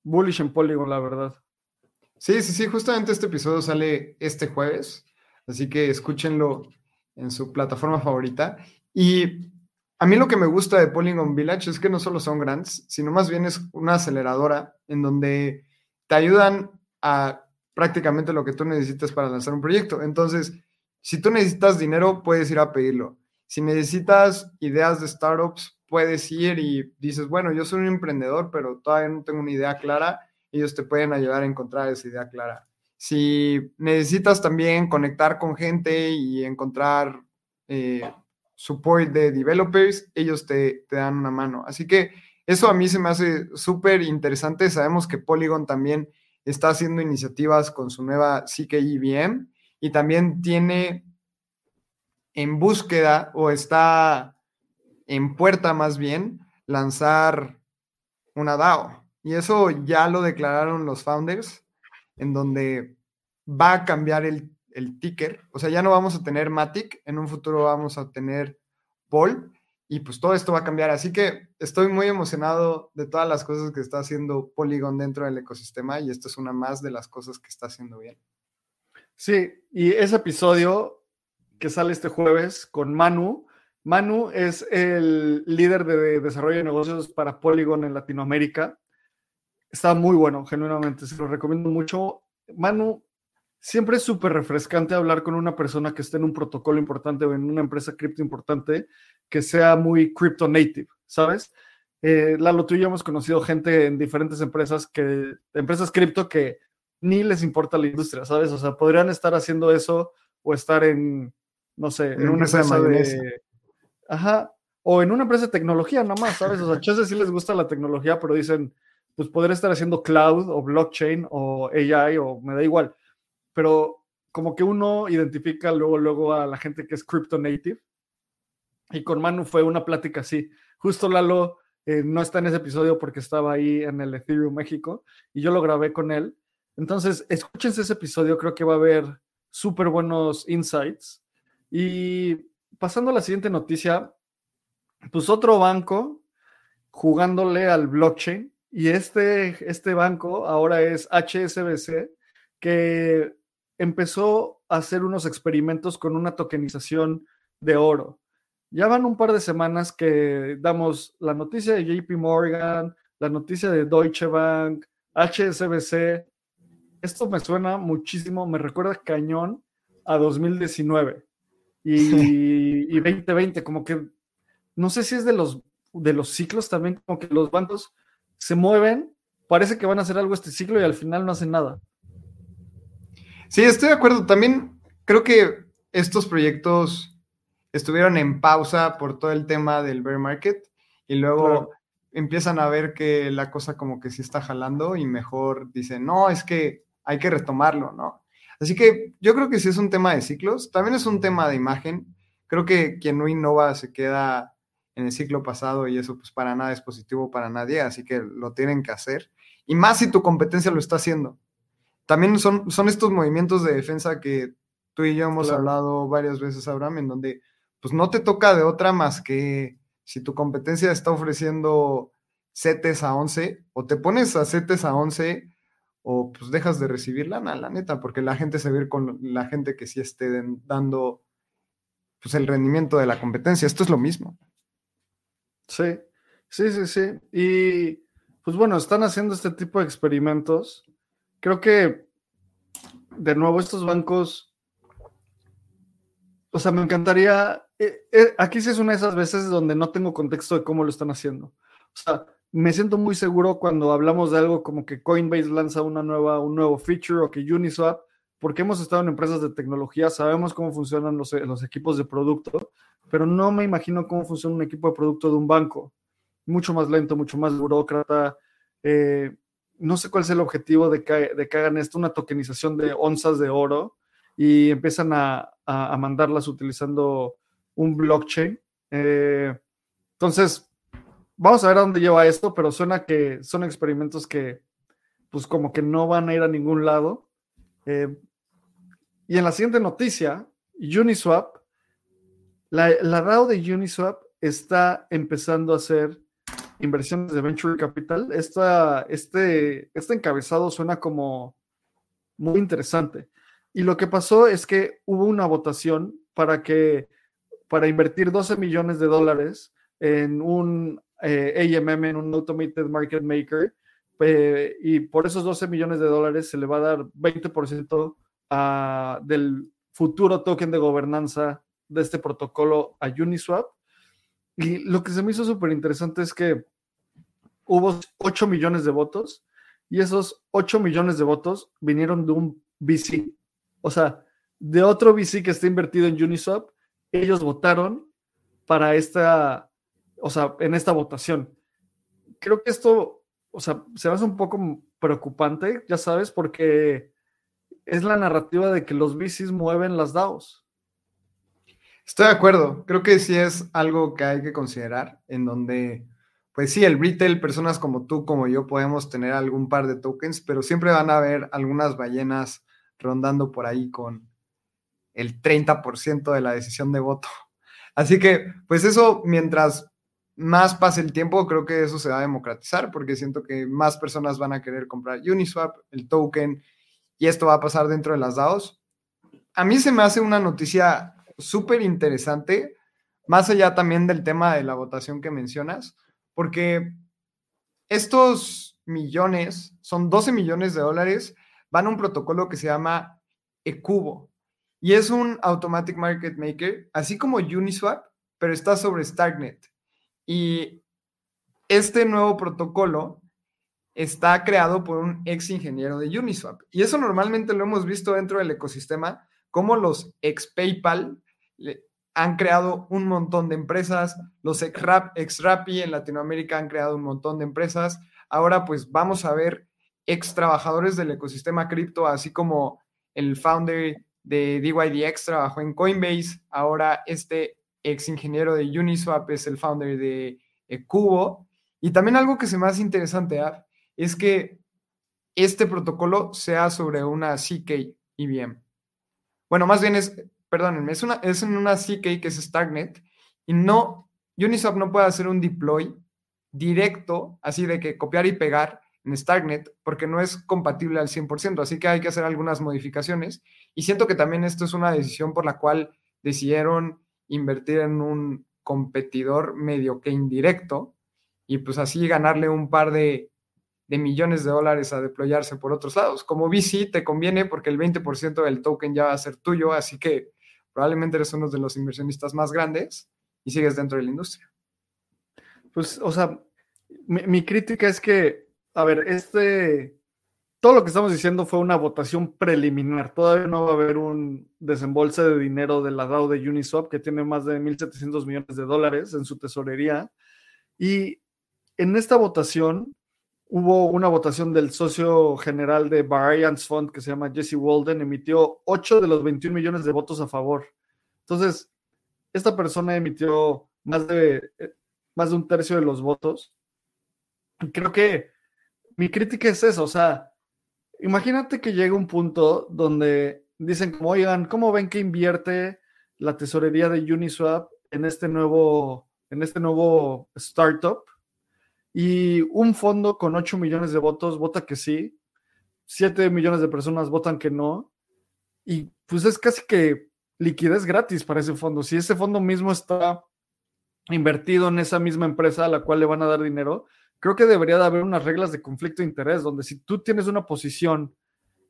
Bullish en Polygon, la verdad. Sí, sí, sí, justamente este episodio sale este jueves, así que escúchenlo en su plataforma favorita. Y a mí lo que me gusta de Polygon Village es que no solo son grants, sino más bien es una aceleradora en donde te ayudan a prácticamente lo que tú necesitas para lanzar un proyecto. Entonces, si tú necesitas dinero, puedes ir a pedirlo. Si necesitas ideas de startups, puedes ir y dices, bueno, yo soy un emprendedor, pero todavía no tengo una idea clara. Ellos te pueden ayudar a encontrar esa idea clara. Si necesitas también conectar con gente y encontrar eh, support de developers, ellos te, te dan una mano. Así que eso a mí se me hace súper interesante. Sabemos que Polygon también está haciendo iniciativas con su nueva CKIBM y también tiene en búsqueda o está en puerta más bien lanzar una DAO. Y eso ya lo declararon los founders, en donde va a cambiar el, el ticker. O sea, ya no vamos a tener Matic, en un futuro vamos a tener Paul y pues todo esto va a cambiar. Así que estoy muy emocionado de todas las cosas que está haciendo Polygon dentro del ecosistema y esto es una más de las cosas que está haciendo bien. Sí, y ese episodio que sale este jueves con Manu, Manu es el líder de desarrollo de negocios para Polygon en Latinoamérica. Está muy bueno, genuinamente, se lo recomiendo mucho. Manu siempre es súper refrescante hablar con una persona que esté en un protocolo importante o en una empresa cripto importante que sea muy crypto native, ¿sabes? Eh, Lalo, tú y yo hemos conocido gente en diferentes empresas que, empresas cripto que ni les importa la industria, ¿sabes? O sea, podrían estar haciendo eso o estar en, no sé, en, una empresa de, Ajá, o en una empresa de tecnología nomás, ¿sabes? O sea, yo sé si les gusta la tecnología, pero dicen, pues podría estar haciendo cloud o blockchain o AI o me da igual pero como que uno identifica luego, luego a la gente que es crypto native. Y con Manu fue una plática así. Justo Lalo eh, no está en ese episodio porque estaba ahí en el Ethereum México y yo lo grabé con él. Entonces, escúchense ese episodio, creo que va a haber súper buenos insights. Y pasando a la siguiente noticia, pues otro banco jugándole al blockchain y este, este banco ahora es HSBC, que empezó a hacer unos experimentos con una tokenización de oro. Ya van un par de semanas que damos la noticia de JP Morgan, la noticia de Deutsche Bank, HSBC. Esto me suena muchísimo, me recuerda cañón a 2019 y, y 2020, como que no sé si es de los, de los ciclos también, como que los bancos se mueven, parece que van a hacer algo este ciclo y al final no hacen nada. Sí, estoy de acuerdo. También creo que estos proyectos estuvieron en pausa por todo el tema del bear market y luego empiezan a ver que la cosa como que sí está jalando y mejor dicen, no, es que hay que retomarlo, ¿no? Así que yo creo que sí es un tema de ciclos, también es un tema de imagen. Creo que quien no innova se queda en el ciclo pasado y eso pues para nada es positivo para nadie, así que lo tienen que hacer. Y más si tu competencia lo está haciendo. También son, son estos movimientos de defensa que tú y yo hemos hablado varias veces, Abraham, en donde pues no te toca de otra más que si tu competencia está ofreciendo setes a 11, o te pones a setes a 11 o pues dejas de recibir lana, la neta, porque la gente se ve con la gente que sí esté dando pues el rendimiento de la competencia. Esto es lo mismo. Sí, sí, sí, sí. Y pues bueno, están haciendo este tipo de experimentos. Creo que, de nuevo, estos bancos, o sea, me encantaría, eh, eh, aquí sí es una de esas veces donde no tengo contexto de cómo lo están haciendo. O sea, me siento muy seguro cuando hablamos de algo como que Coinbase lanza una nueva, un nuevo feature o que Uniswap, porque hemos estado en empresas de tecnología, sabemos cómo funcionan los, los equipos de producto, pero no me imagino cómo funciona un equipo de producto de un banco. Mucho más lento, mucho más burócrata. Eh, no sé cuál es el objetivo de que, hagan esto, una tokenización de onzas de oro y empiezan a, a, mandarlas utilizando un blockchain. Eh, entonces, vamos a ver a dónde lleva esto, pero suena que son experimentos que, pues como que no van a ir a ningún lado. Eh, y en la siguiente noticia, Uniswap, la, la DAO de Uniswap está empezando a hacer inversiones de venture capital. Esta, este, este encabezado suena como muy interesante. Y lo que pasó es que hubo una votación para que para invertir 12 millones de dólares en un eh, AMM en un Automated Market Maker eh, y por esos 12 millones de dólares se le va a dar 20% a, del futuro token de gobernanza de este protocolo a Uniswap. Y lo que se me hizo súper interesante es que hubo 8 millones de votos y esos 8 millones de votos vinieron de un VC. O sea, de otro VC que está invertido en Uniswap, ellos votaron para esta o sea, en esta votación. Creo que esto, o sea, se me hace un poco preocupante, ya sabes, porque es la narrativa de que los VCs mueven las DAOs. Estoy de acuerdo, creo que sí es algo que hay que considerar, en donde, pues sí, el retail, personas como tú, como yo, podemos tener algún par de tokens, pero siempre van a haber algunas ballenas rondando por ahí con el 30% de la decisión de voto. Así que, pues eso, mientras más pase el tiempo, creo que eso se va a democratizar porque siento que más personas van a querer comprar Uniswap, el token, y esto va a pasar dentro de las DAOs. A mí se me hace una noticia súper interesante, más allá también del tema de la votación que mencionas, porque estos millones, son 12 millones de dólares, van a un protocolo que se llama Ecubo, y es un Automatic Market Maker, así como Uniswap, pero está sobre Starknet. Y este nuevo protocolo está creado por un ex ingeniero de Uniswap. Y eso normalmente lo hemos visto dentro del ecosistema, como los ex PayPal han creado un montón de empresas, los ex, ex Rappi en Latinoamérica han creado un montón de empresas. Ahora pues vamos a ver ex trabajadores del ecosistema cripto, así como el founder de DYDX trabajó en Coinbase, ahora este ex ingeniero de Uniswap, es el founder de eh, Cubo. Y también algo que se me hace interesante es que este protocolo sea sobre una CK IBM. Bueno, más bien es, perdónenme, es, una, es en una CK que es Starknet y no, Uniswap no puede hacer un deploy directo, así de que copiar y pegar en Starknet, porque no es compatible al 100%, así que hay que hacer algunas modificaciones. Y siento que también esto es una decisión por la cual decidieron invertir en un competidor medio que indirecto y pues así ganarle un par de, millones de dólares a deployarse por otros lados. Como VC te conviene porque el 20% del token ya va a ser tuyo, así que probablemente eres uno de los inversionistas más grandes y sigues dentro de la industria. Pues, o sea, mi, mi crítica es que, a ver, este, todo lo que estamos diciendo fue una votación preliminar. Todavía no va a haber un desembolse de dinero de la DAO de Uniswap, que tiene más de 1.700 millones de dólares en su tesorería. Y en esta votación hubo una votación del socio general de Variance Fund, que se llama Jesse Walden, emitió 8 de los 21 millones de votos a favor. Entonces, esta persona emitió más de, más de un tercio de los votos. Creo que mi crítica es eso, o sea, imagínate que llega un punto donde dicen como, oigan, ¿cómo ven que invierte la tesorería de Uniswap en este nuevo, en este nuevo startup? Y un fondo con 8 millones de votos vota que sí, 7 millones de personas votan que no, y pues es casi que liquidez gratis para ese fondo. Si ese fondo mismo está invertido en esa misma empresa a la cual le van a dar dinero, creo que debería de haber unas reglas de conflicto de interés, donde si tú tienes una posición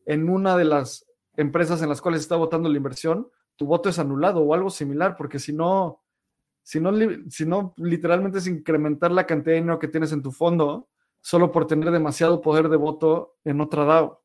en una de las empresas en las cuales está votando la inversión, tu voto es anulado o algo similar, porque si no, si no, si no literalmente es incrementar la cantidad de dinero que tienes en tu fondo solo por tener demasiado poder de voto en otra DAO.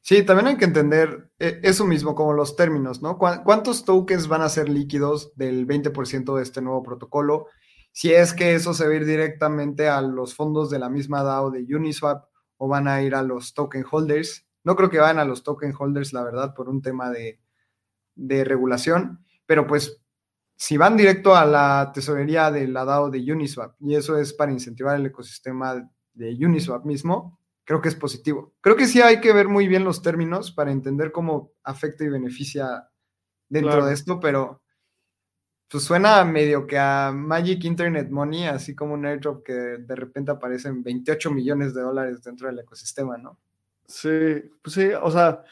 Sí, también hay que entender eh, eso mismo, como los términos, ¿no? ¿Cuántos tokens van a ser líquidos del 20% de este nuevo protocolo? Si es que eso se va a ir directamente a los fondos de la misma DAO de Uniswap o van a ir a los token holders. No creo que vayan a los token holders, la verdad, por un tema de regulación, pero pues si van directo a la tesorería de la DAO de Uniswap y eso es para incentivar el ecosistema de Uniswap mismo, creo que es positivo. Creo que sí hay que ver muy bien los términos para entender cómo afecta y beneficia dentro de esto, pero pues suena medio que a Magic Internet Money, así como un airdrop que de repente aparecen 28 millones de dólares dentro del ecosistema, ¿no? Sí, pues sí, o sea,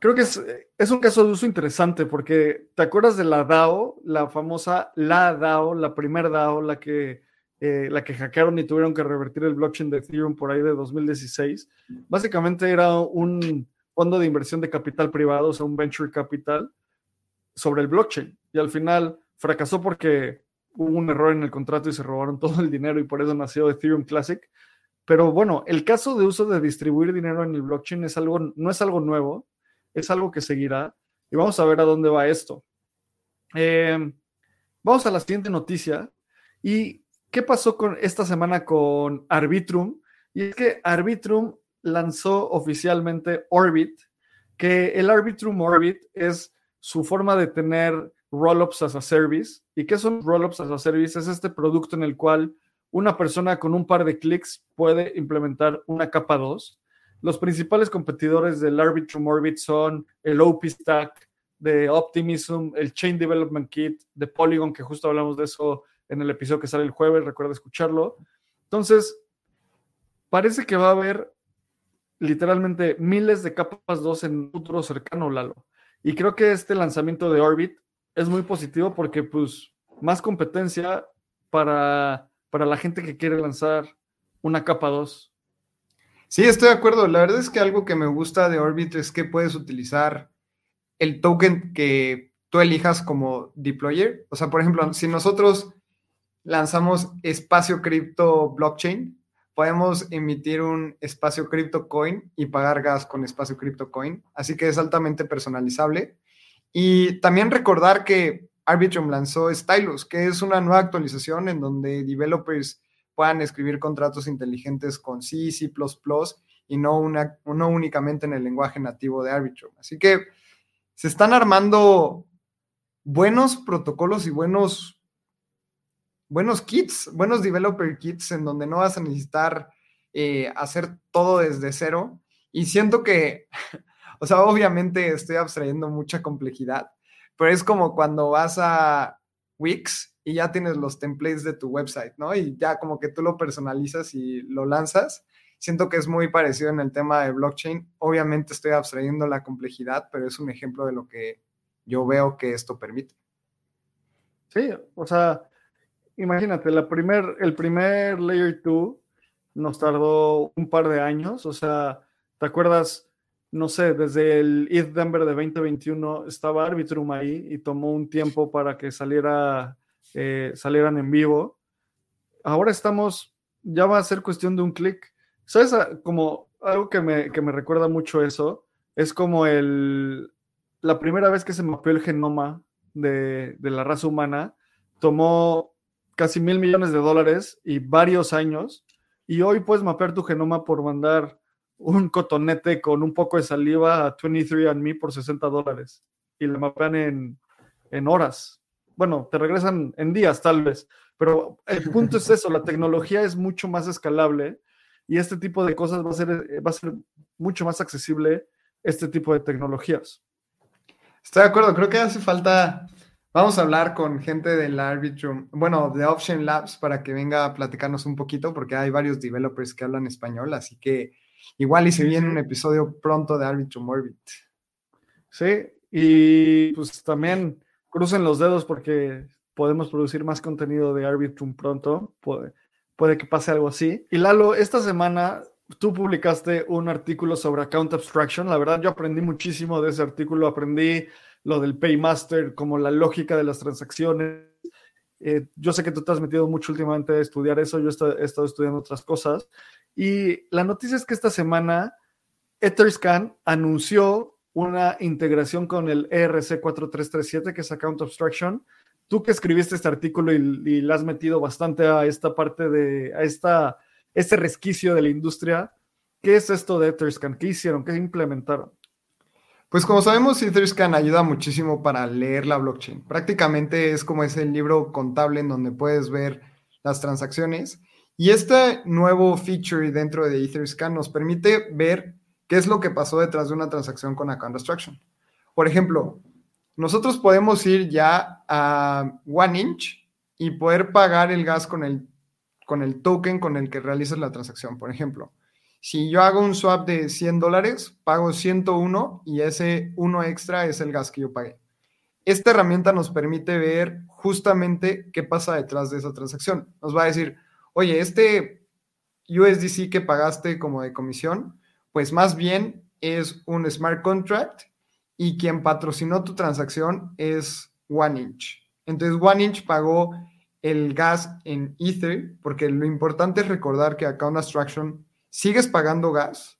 creo que es, un caso de uso interesante porque te acuerdas de la DAO, la famosa la DAO, la primer DAO, la que, eh, la que hackearon y tuvieron que revertir el blockchain de Ethereum por ahí de 2016. Básicamente era un fondo de inversión de capital privado, o sea, un venture capital sobre el blockchain. Y al final fracasó porque hubo un error en el contrato y se robaron todo el dinero y por eso nació Ethereum Classic. Pero bueno, el caso de uso de distribuir dinero en el blockchain es algo, no es algo nuevo es algo que seguirá y vamos a ver a dónde va esto. Eh, vamos a la siguiente noticia. ¿Y qué pasó con esta semana con Arbitrum? Y es que Arbitrum lanzó oficialmente Orbit, que el Arbitrum Orbit es su forma de tener rollups as a service. ¿Y qué son rollups as a service? Es este producto en el cual una persona con un par de clics puede implementar una capa 2 los principales competidores del Arbitrum Orbit son el OP Stack de Optimism, el Chain Development Kit de Polygon, que justo hablamos de eso en el episodio que sale el jueves, recuerda escucharlo. Entonces, parece que va a haber literalmente miles de capas 2 en futuro cercano, Lalo. Y creo que este lanzamiento de Orbit es muy positivo porque, pues, más competencia para, para la gente que quiere lanzar una capa 2 Sí, estoy de acuerdo. La verdad es que algo que me gusta de Orbit es que puedes utilizar el token que tú elijas como deployer. O sea, por ejemplo, si nosotros lanzamos espacio cripto blockchain, podemos emitir un espacio cripto coin y pagar gas con espacio cripto coin. Así que es altamente personalizable. Y también recordar que Arbitrum lanzó Stylus, que es una nueva actualización en donde developers puedan escribir contratos inteligentes con C, C++ y no, una, no únicamente en el lenguaje nativo de Arbitrum. Así que se están armando buenos protocolos y buenos, buenos kits, buenos developer kits en donde no vas a necesitar eh, hacer todo desde cero. Y siento que, o sea, obviamente estoy abstrayendo mucha complejidad, pero es como cuando vas a Wix y ya tienes los templates de tu website, ¿no? Y ya como que tú lo personalizas y lo lanzas. Siento que es muy parecido en el tema de blockchain. Obviamente estoy abstrayendo la complejidad, pero es un ejemplo de lo que yo veo que esto permite. Sí, o sea, imagínate, la primer, el primer Layer 2 nos tardó un par de años, o sea, ¿te acuerdas? No sé, desde el ETH Denver de 2021 estaba Arbitrum ahí y tomó un tiempo para que saliera eh, salieran en vivo. Ahora estamos, ya va a ser cuestión de un clic. ¿Sabes? Ah, como algo que me, recuerda mucho eso, es como el, la primera vez que se mapeó el genoma de, de la raza humana, tomó casi mil millones de dólares y varios años, y hoy puedes mapear tu genoma por mandar un cotonete con un poco de saliva a 23andMe por 60 dólares y le mapean en, en horas bueno, te regresan en días tal vez, Pero el punto es eso, la tecnología es mucho más escalable y este tipo de cosas va a ser, eh, va a ser mucho más accesible este tipo de tecnologías. Estoy de acuerdo, creo que hace falta, vamos a hablar con gente del Arbitrum, bueno, de Option Labs para que venga a platicarnos un poquito, porque hay varios developers que hablan español, así que igual y se viene un episodio pronto de Arbitrum Orbit. Sí, y pues también crucen los dedos porque podemos producir más contenido de Arbitrum pronto. Puede, que pase algo así. Y Lalo, esta semana tú publicaste un artículo sobre account abstraction. La verdad, yo aprendí muchísimo de ese artículo. Aprendí lo del Paymaster, como la lógica de las transacciones. Eh, yo sé que tú te has metido mucho últimamente a estudiar eso. Yo he estado estudiando otras cosas. Y la noticia es que esta semana Etherscan anunció una integración con el ERC 4337, que es Account Abstraction. Tú que escribiste este artículo y, y le has metido bastante a esta parte de, a esta, este resquicio de la industria, ¿qué es esto de Etherscan? ¿Qué hicieron? ¿Qué implementaron? Pues como sabemos, Etherscan ayuda muchísimo para leer la blockchain. Prácticamente es como ese libro contable en donde puedes ver las transacciones. Y este nuevo feature dentro de Etherscan nos permite ver ¿Qué es lo que pasó detrás de una transacción con Account Abstraction? Por ejemplo, nosotros podemos ir ya a OneInch y poder pagar el gas con el, con el token con el que realizas la transacción. Por ejemplo, si yo hago un swap de 100 dólares, pago 101 y ese 1 extra es el gas que yo pagué. Esta herramienta nos permite ver justamente qué pasa detrás de esa transacción. Nos va a decir, oye, este USDC que pagaste como de comisión, pues más bien es un smart contract y quien patrocinó tu transacción es OneInch. Entonces OneInch pagó el gas en Ether, porque lo importante es recordar que Account Abstraction sigues pagando gas,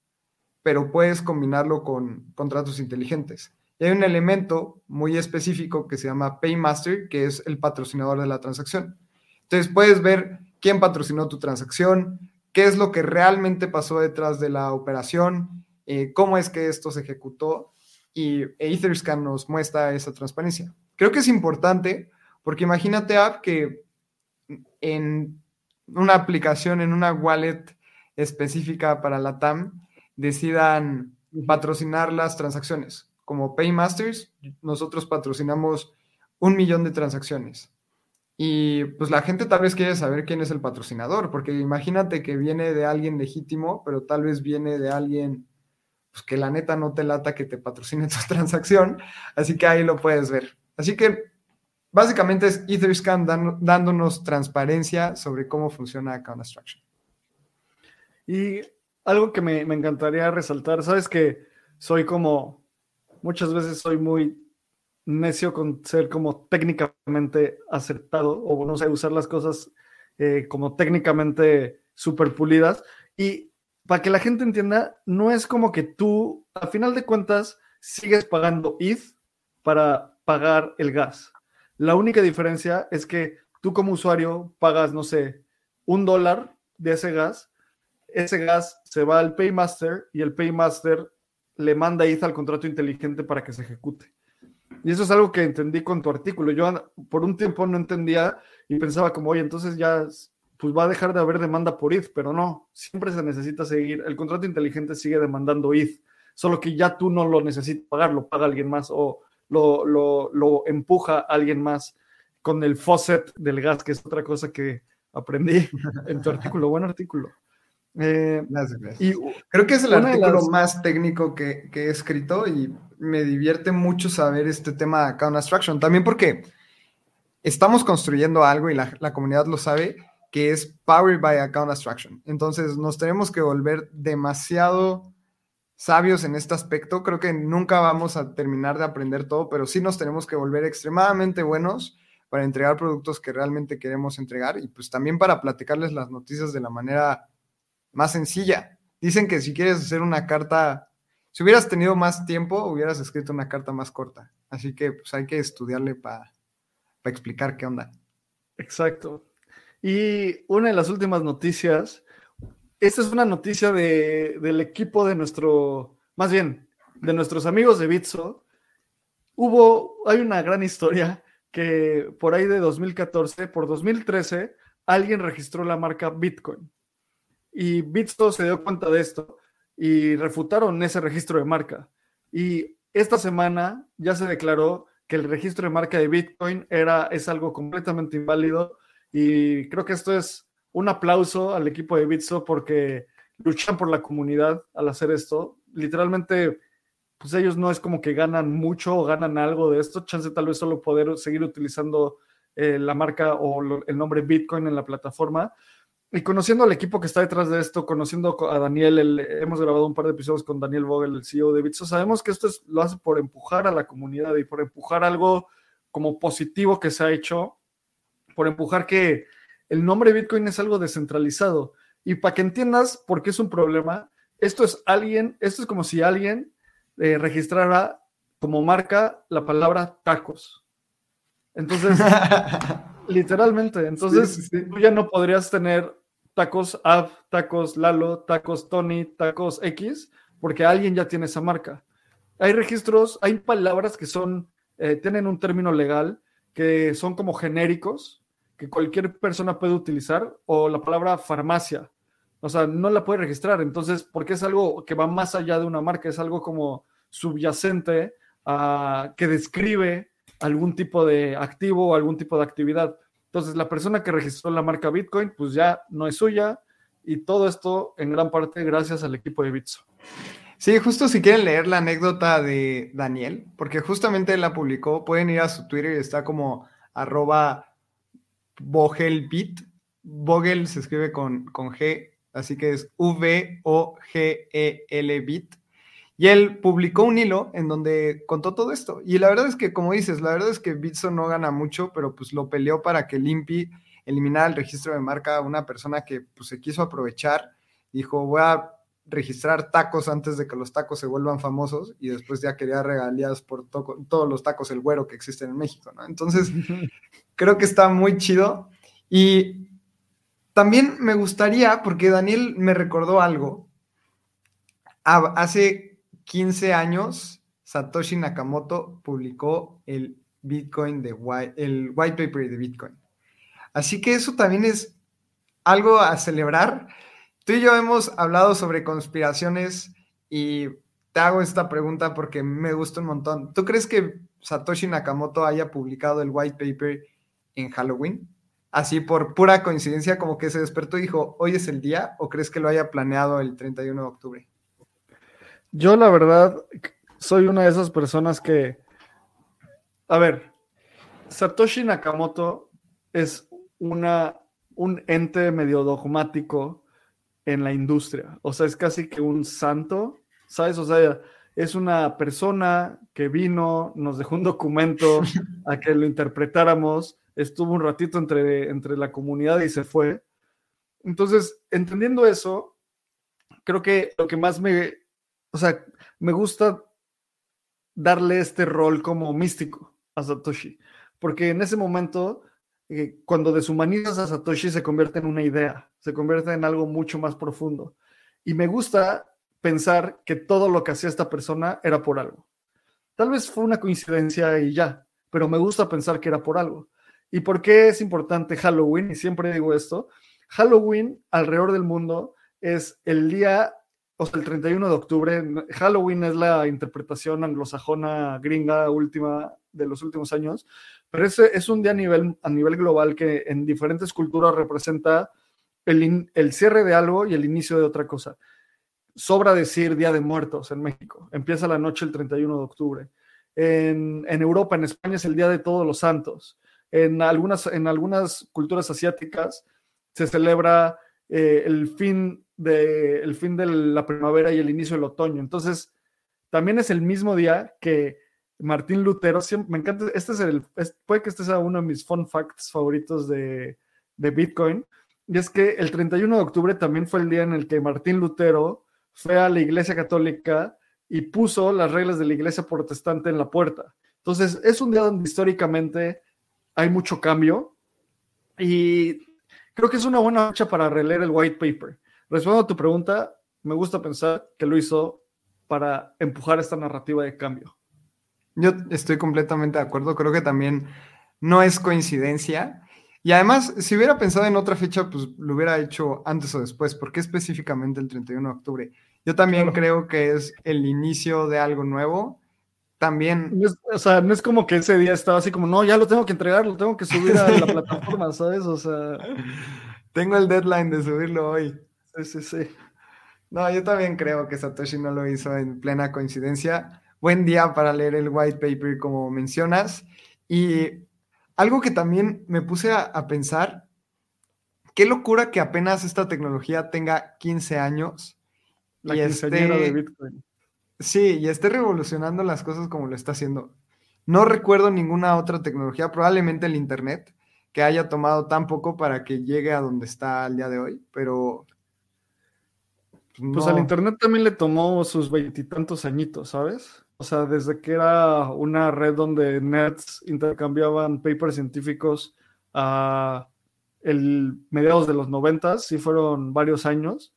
pero puedes combinarlo con contratos inteligentes. Hay un elemento muy específico que se llama Paymaster, que es el patrocinador de la transacción. Entonces puedes ver quién patrocinó tu transacción, qué es lo que realmente pasó detrás de la operación, eh, cómo es que esto se ejecutó y Etherscan nos muestra esa transparencia. Creo que es importante porque imagínate, App, que en una aplicación, en una wallet específica para la TAM, decidan patrocinar las transacciones. Como Paymasters, nosotros patrocinamos un millón de transacciones. Y pues la gente tal vez quiere saber quién es el patrocinador, porque imagínate que viene de alguien legítimo, pero tal vez viene de alguien pues, que la neta no te lata que te patrocine tu transacción, así que ahí lo puedes ver. Así que básicamente es Etherscan dándonos transparencia sobre cómo funciona Account Abstraction. Y algo que me, me encantaría resaltar, sabes que soy como, muchas veces soy muy necio con ser como técnicamente acertado o no sé, usar las cosas eh, como técnicamente super pulidas. Y para que la gente entienda, no es como que tú, a final de cuentas, sigues pagando ETH para pagar el gas. La única diferencia es que tú como usuario pagas, no sé, un dólar de ese gas, ese gas se va al Paymaster y el Paymaster le manda ETH al contrato inteligente para que se ejecute. Y eso es algo que entendí con tu artículo. Yo por un tiempo no entendía y pensaba como, oye, entonces ya pues va a dejar de haber demanda por ETH, pero no, siempre se necesita seguir. El contrato inteligente sigue demandando ETH, solo que ya tú no lo necesitas pagar, lo paga alguien más o lo, lo, lo empuja alguien más con el faucet del gas, que es otra cosa que aprendí en tu artículo. Buen artículo. Eh, gracias, Y Creo que es el artículo más técnico que, que, he escrito y me divierte mucho saber este tema de Account Abstraction. También porque estamos construyendo algo y la, comunidad lo sabe, que es Powered by Account Abstraction. Entonces nos tenemos que volver demasiado sabios en este aspecto. Creo que nunca vamos a terminar de aprender todo, pero sí nos tenemos que volver extremadamente buenos para entregar productos que realmente queremos entregar y pues también para platicarles las noticias de la manera más sencilla. Dicen que si quieres hacer una carta, si hubieras tenido más tiempo, hubieras escrito una carta más corta. Así que pues hay que estudiarle para explicar qué onda. Exacto. Y una de las últimas noticias, esta es una noticia de, del equipo de nuestro, más bien, de nuestros amigos de Bitso. Hubo, hay una gran historia que por ahí de 2014, por 2013, alguien registró la marca Bitcoin. Y Bitsto se dio cuenta de esto y refutaron ese registro de marca. Y esta semana ya se declaró que el registro de marca de Bitcoin era, es algo completamente inválido y creo que esto es un aplauso al equipo de Bitso porque luchan por la comunidad al hacer esto. Literalmente, pues ellos no es como que ganan mucho o ganan algo de esto, chance tal vez solo poder seguir utilizando eh, la marca o el nombre Bitcoin en la plataforma, y conociendo al equipo que está detrás de esto, conociendo a Daniel, hemos grabado un par de episodios con Daniel Vogel, el CEO de Bitso, sabemos que esto es, lo hace por empujar a la comunidad y por empujar algo como positivo que se ha hecho, por empujar que el nombre Bitcoin es algo descentralizado. Y para que entiendas por qué es un problema, esto es alguien, esto es como si alguien eh, registrara como marca la palabra tacos. Entonces, literalmente, entonces tú ya no podrías tener tacos Av, tacos Lalo, tacos Tony, tacos X, porque alguien ya tiene esa marca. Hay registros, hay palabras que son, eh, tienen un término legal, que son como genéricos, que cualquier persona puede utilizar, o la palabra farmacia. O sea, no la puede registrar. Entonces, porque es algo que va más allá de una marca, es algo como subyacente a, que describe algún tipo de activo o algún tipo de actividad. Entonces, la persona que registró la marca Bitcoin, pues ya no es suya y todo esto en gran parte gracias al equipo de Bitso. Sí, justo si quieren leer la anécdota de Daniel, porque justamente la publicó, pueden ir a su Twitter y está como arroba Vogelbit. Vogel se escribe con, con G, así que es V-O-G-E-L Bit. Y él publicó un hilo en donde contó todo esto. Y la verdad es que, como dices, la verdad es que Bitso no gana mucho, pero pues lo peleó para que Limpi eliminara el registro de marca a una persona que pues se quiso aprovechar. Dijo, voy a registrar tacos antes de que los tacos se vuelvan famosos y después ya quería regalías por todos los tacos el güero que existen en México, ¿no? Entonces, creo que está muy chido. Y también me gustaría, porque Daniel me recordó algo, hace 15 años, Satoshi Nakamoto publicó el Bitcoin de el white paper de Bitcoin. Así que eso también es algo a celebrar. Tú y yo hemos hablado sobre conspiraciones y te hago esta pregunta porque me gusta un montón. ¿Tú crees que Satoshi Nakamoto haya publicado el white paper en Halloween? Así por pura coincidencia, como que se despertó y dijo, hoy es el día, o crees que lo haya planeado el 31 de octubre? Yo la verdad soy una de esas personas que, a ver, Satoshi Nakamoto es una, un ente medio dogmático en la industria. O sea, es casi que un santo, ¿sabes? O sea, es una persona que vino, nos dejó un documento a que lo interpretáramos, estuvo un ratito entre, entre la comunidad y se fue. Entonces, entendiendo eso, creo que lo que más me, o sea, me gusta darle este rol como místico a Satoshi, porque en ese momento, eh, cuando deshumanizas a Satoshi, se convierte en una idea, se convierte en algo mucho más profundo. Y me gusta pensar que todo lo que hacía esta persona era por algo. Tal vez fue una coincidencia y ya, pero me gusta pensar que era por algo. ¿Y por qué es importante Halloween? Y siempre digo esto. Halloween alrededor del mundo es el día o sea, el 31 de octubre, Halloween es la interpretación anglosajona gringa última de los últimos años, pero ese es un día a nivel, a nivel global que en diferentes culturas representa el, el cierre de algo y el inicio de otra cosa. Sobra decir Día de Muertos en México, empieza la noche el 31 de octubre. En, en, Europa, en España es el Día de Todos los Santos. En algunas, en algunas culturas asiáticas se celebra eh, el fin de, el fin de la primavera y el inicio del otoño. Entonces, también es el mismo día que Martín Lutero, me encanta, este es el, puede que este sea uno de mis fun facts favoritos de, de Bitcoin, y es que el 31 de octubre también fue el día en el que Martín Lutero fue a la Iglesia Católica y puso las reglas de la Iglesia Protestante en la puerta. Entonces, es un día donde históricamente hay mucho cambio y creo que es una buena fecha para releer el white paper. Respondo a tu pregunta, me gusta pensar que lo hizo para empujar esta narrativa de cambio. Yo estoy completamente de acuerdo. Creo que también no es coincidencia. Y además, si hubiera pensado en otra fecha, pues lo hubiera hecho antes o después. ¿Por qué específicamente el 31 de octubre? Yo también creo que es el inicio de algo nuevo. También. o sea, no es como que ese día estaba así como, no, ya lo tengo que entregar, lo tengo que subir a la plataforma, ¿sabes? O sea. Tengo el deadline de subirlo hoy. Sí, sí, sí. No, yo también creo que Satoshi no lo hizo en plena coincidencia. Buen día para leer el white paper, como mencionas. Y algo que también me puse a, pensar, qué locura que apenas esta tecnología tenga 15 años. La y esté, de Bitcoin. Sí, y esté revolucionando las cosas como lo está haciendo. No recuerdo ninguna otra tecnología, probablemente el Internet, que haya tomado tan poco para que llegue a donde está al día de hoy, pero pues al Internet también le tomó sus veintitantos añitos, ¿sabes? O sea, desde que era una red donde nerds intercambiaban papers científicos a el mediados de los noventas, sí fueron varios años.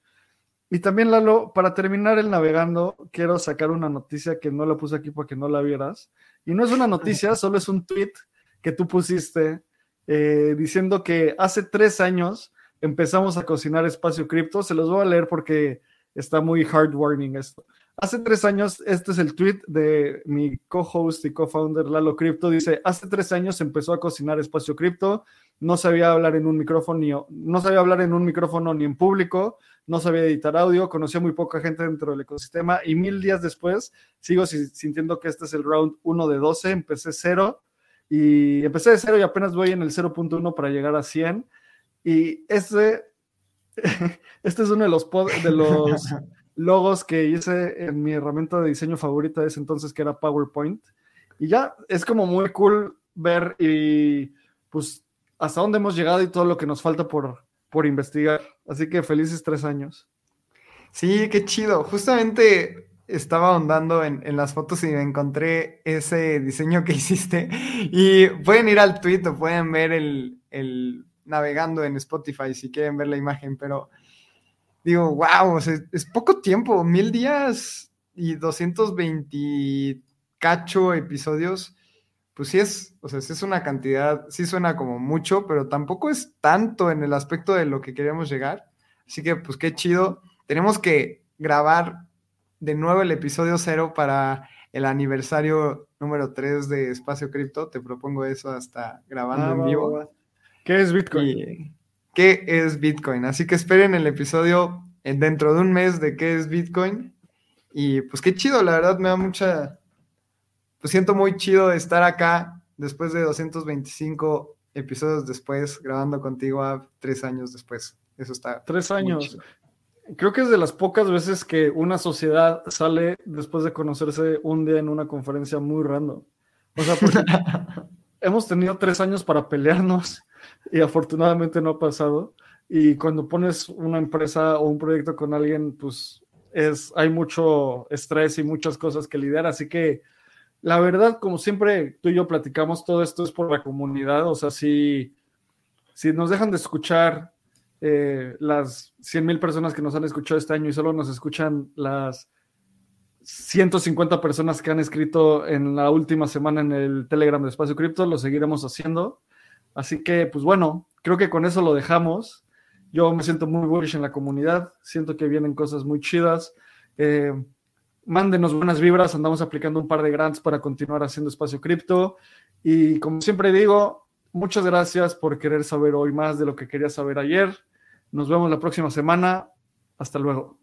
Y también, Lalo, para terminar el navegando, quiero sacar una noticia que no la puse aquí para que no la vieras. Y no es una noticia, solo es un tweet que tú pusiste eh, diciendo que hace tres años empezamos a cocinar espacio cripto. Se los voy a leer porque Está muy warning esto. Hace tres años, este es el tweet de mi co-host y co-founder Lalo Crypto. Dice: Hace tres años empezó a cocinar espacio cripto. No sabía hablar en un micrófono no sabía hablar en un micrófono ni en público. No sabía editar audio. Conocía muy poca gente dentro del ecosistema. Y mil días después, sigo sintiendo que este es el round 1 de 12. Empecé cero. Y empecé de cero y apenas voy en el 0.1 para llegar a 100. Y este este es uno de los, de los logos que hice en mi herramienta de diseño favorita de ese entonces, que era PowerPoint. Y ya es como muy cool ver y pues hasta dónde hemos llegado y todo lo que nos falta por, por investigar. Así que felices tres años. Sí, qué chido. Justamente estaba ahondando en, las fotos y me encontré ese diseño que hiciste. Y pueden ir al tweet o pueden ver el, el navegando en Spotify si quieren ver la imagen, pero digo, wow, es poco tiempo, mil días y 220 cacho episodios, pues sí es, o sea, sí es una cantidad, sí suena como mucho, pero tampoco es tanto en el aspecto de lo que queríamos llegar. Así que, pues qué chido. Tenemos que grabar de nuevo el episodio cero para el aniversario número 3 de Espacio Cripto. Te propongo eso hasta grabando ah, en vivo. ¿Qué es Bitcoin? ¿Qué es Bitcoin? Así que esperen el episodio dentro de un mes de qué es Bitcoin. Y pues qué chido, la verdad me da mucha... Pues siento muy chido estar acá después de 225 episodios después, grabando contigo a tres años después. Eso está. Tres años. Creo que es de las pocas veces que una sociedad sale después de conocerse un día en una conferencia muy random. O sea, porque hemos tenido tres años para pelearnos y afortunadamente no ha pasado. Y cuando pones una empresa o un proyecto con alguien, pues es, hay mucho estrés y muchas cosas que lidiar. Así que la verdad, como siempre tú y yo platicamos, todo esto es por la comunidad. O sea, si, si nos dejan de escuchar eh, las 100 mil personas que nos han escuchado este año y solo nos escuchan las 150 personas que han escrito en la última semana en el Telegram de Espacio Cripto, lo seguiremos haciendo. Así que, pues bueno, creo que con eso lo dejamos. Yo me siento muy bullish en la comunidad, siento que vienen cosas muy chidas. Eh, mándenos buenas vibras, andamos aplicando un par de grants para continuar haciendo espacio cripto. Y como siempre digo, muchas gracias por querer saber hoy más de lo que quería saber ayer. Nos vemos la próxima semana. Hasta luego.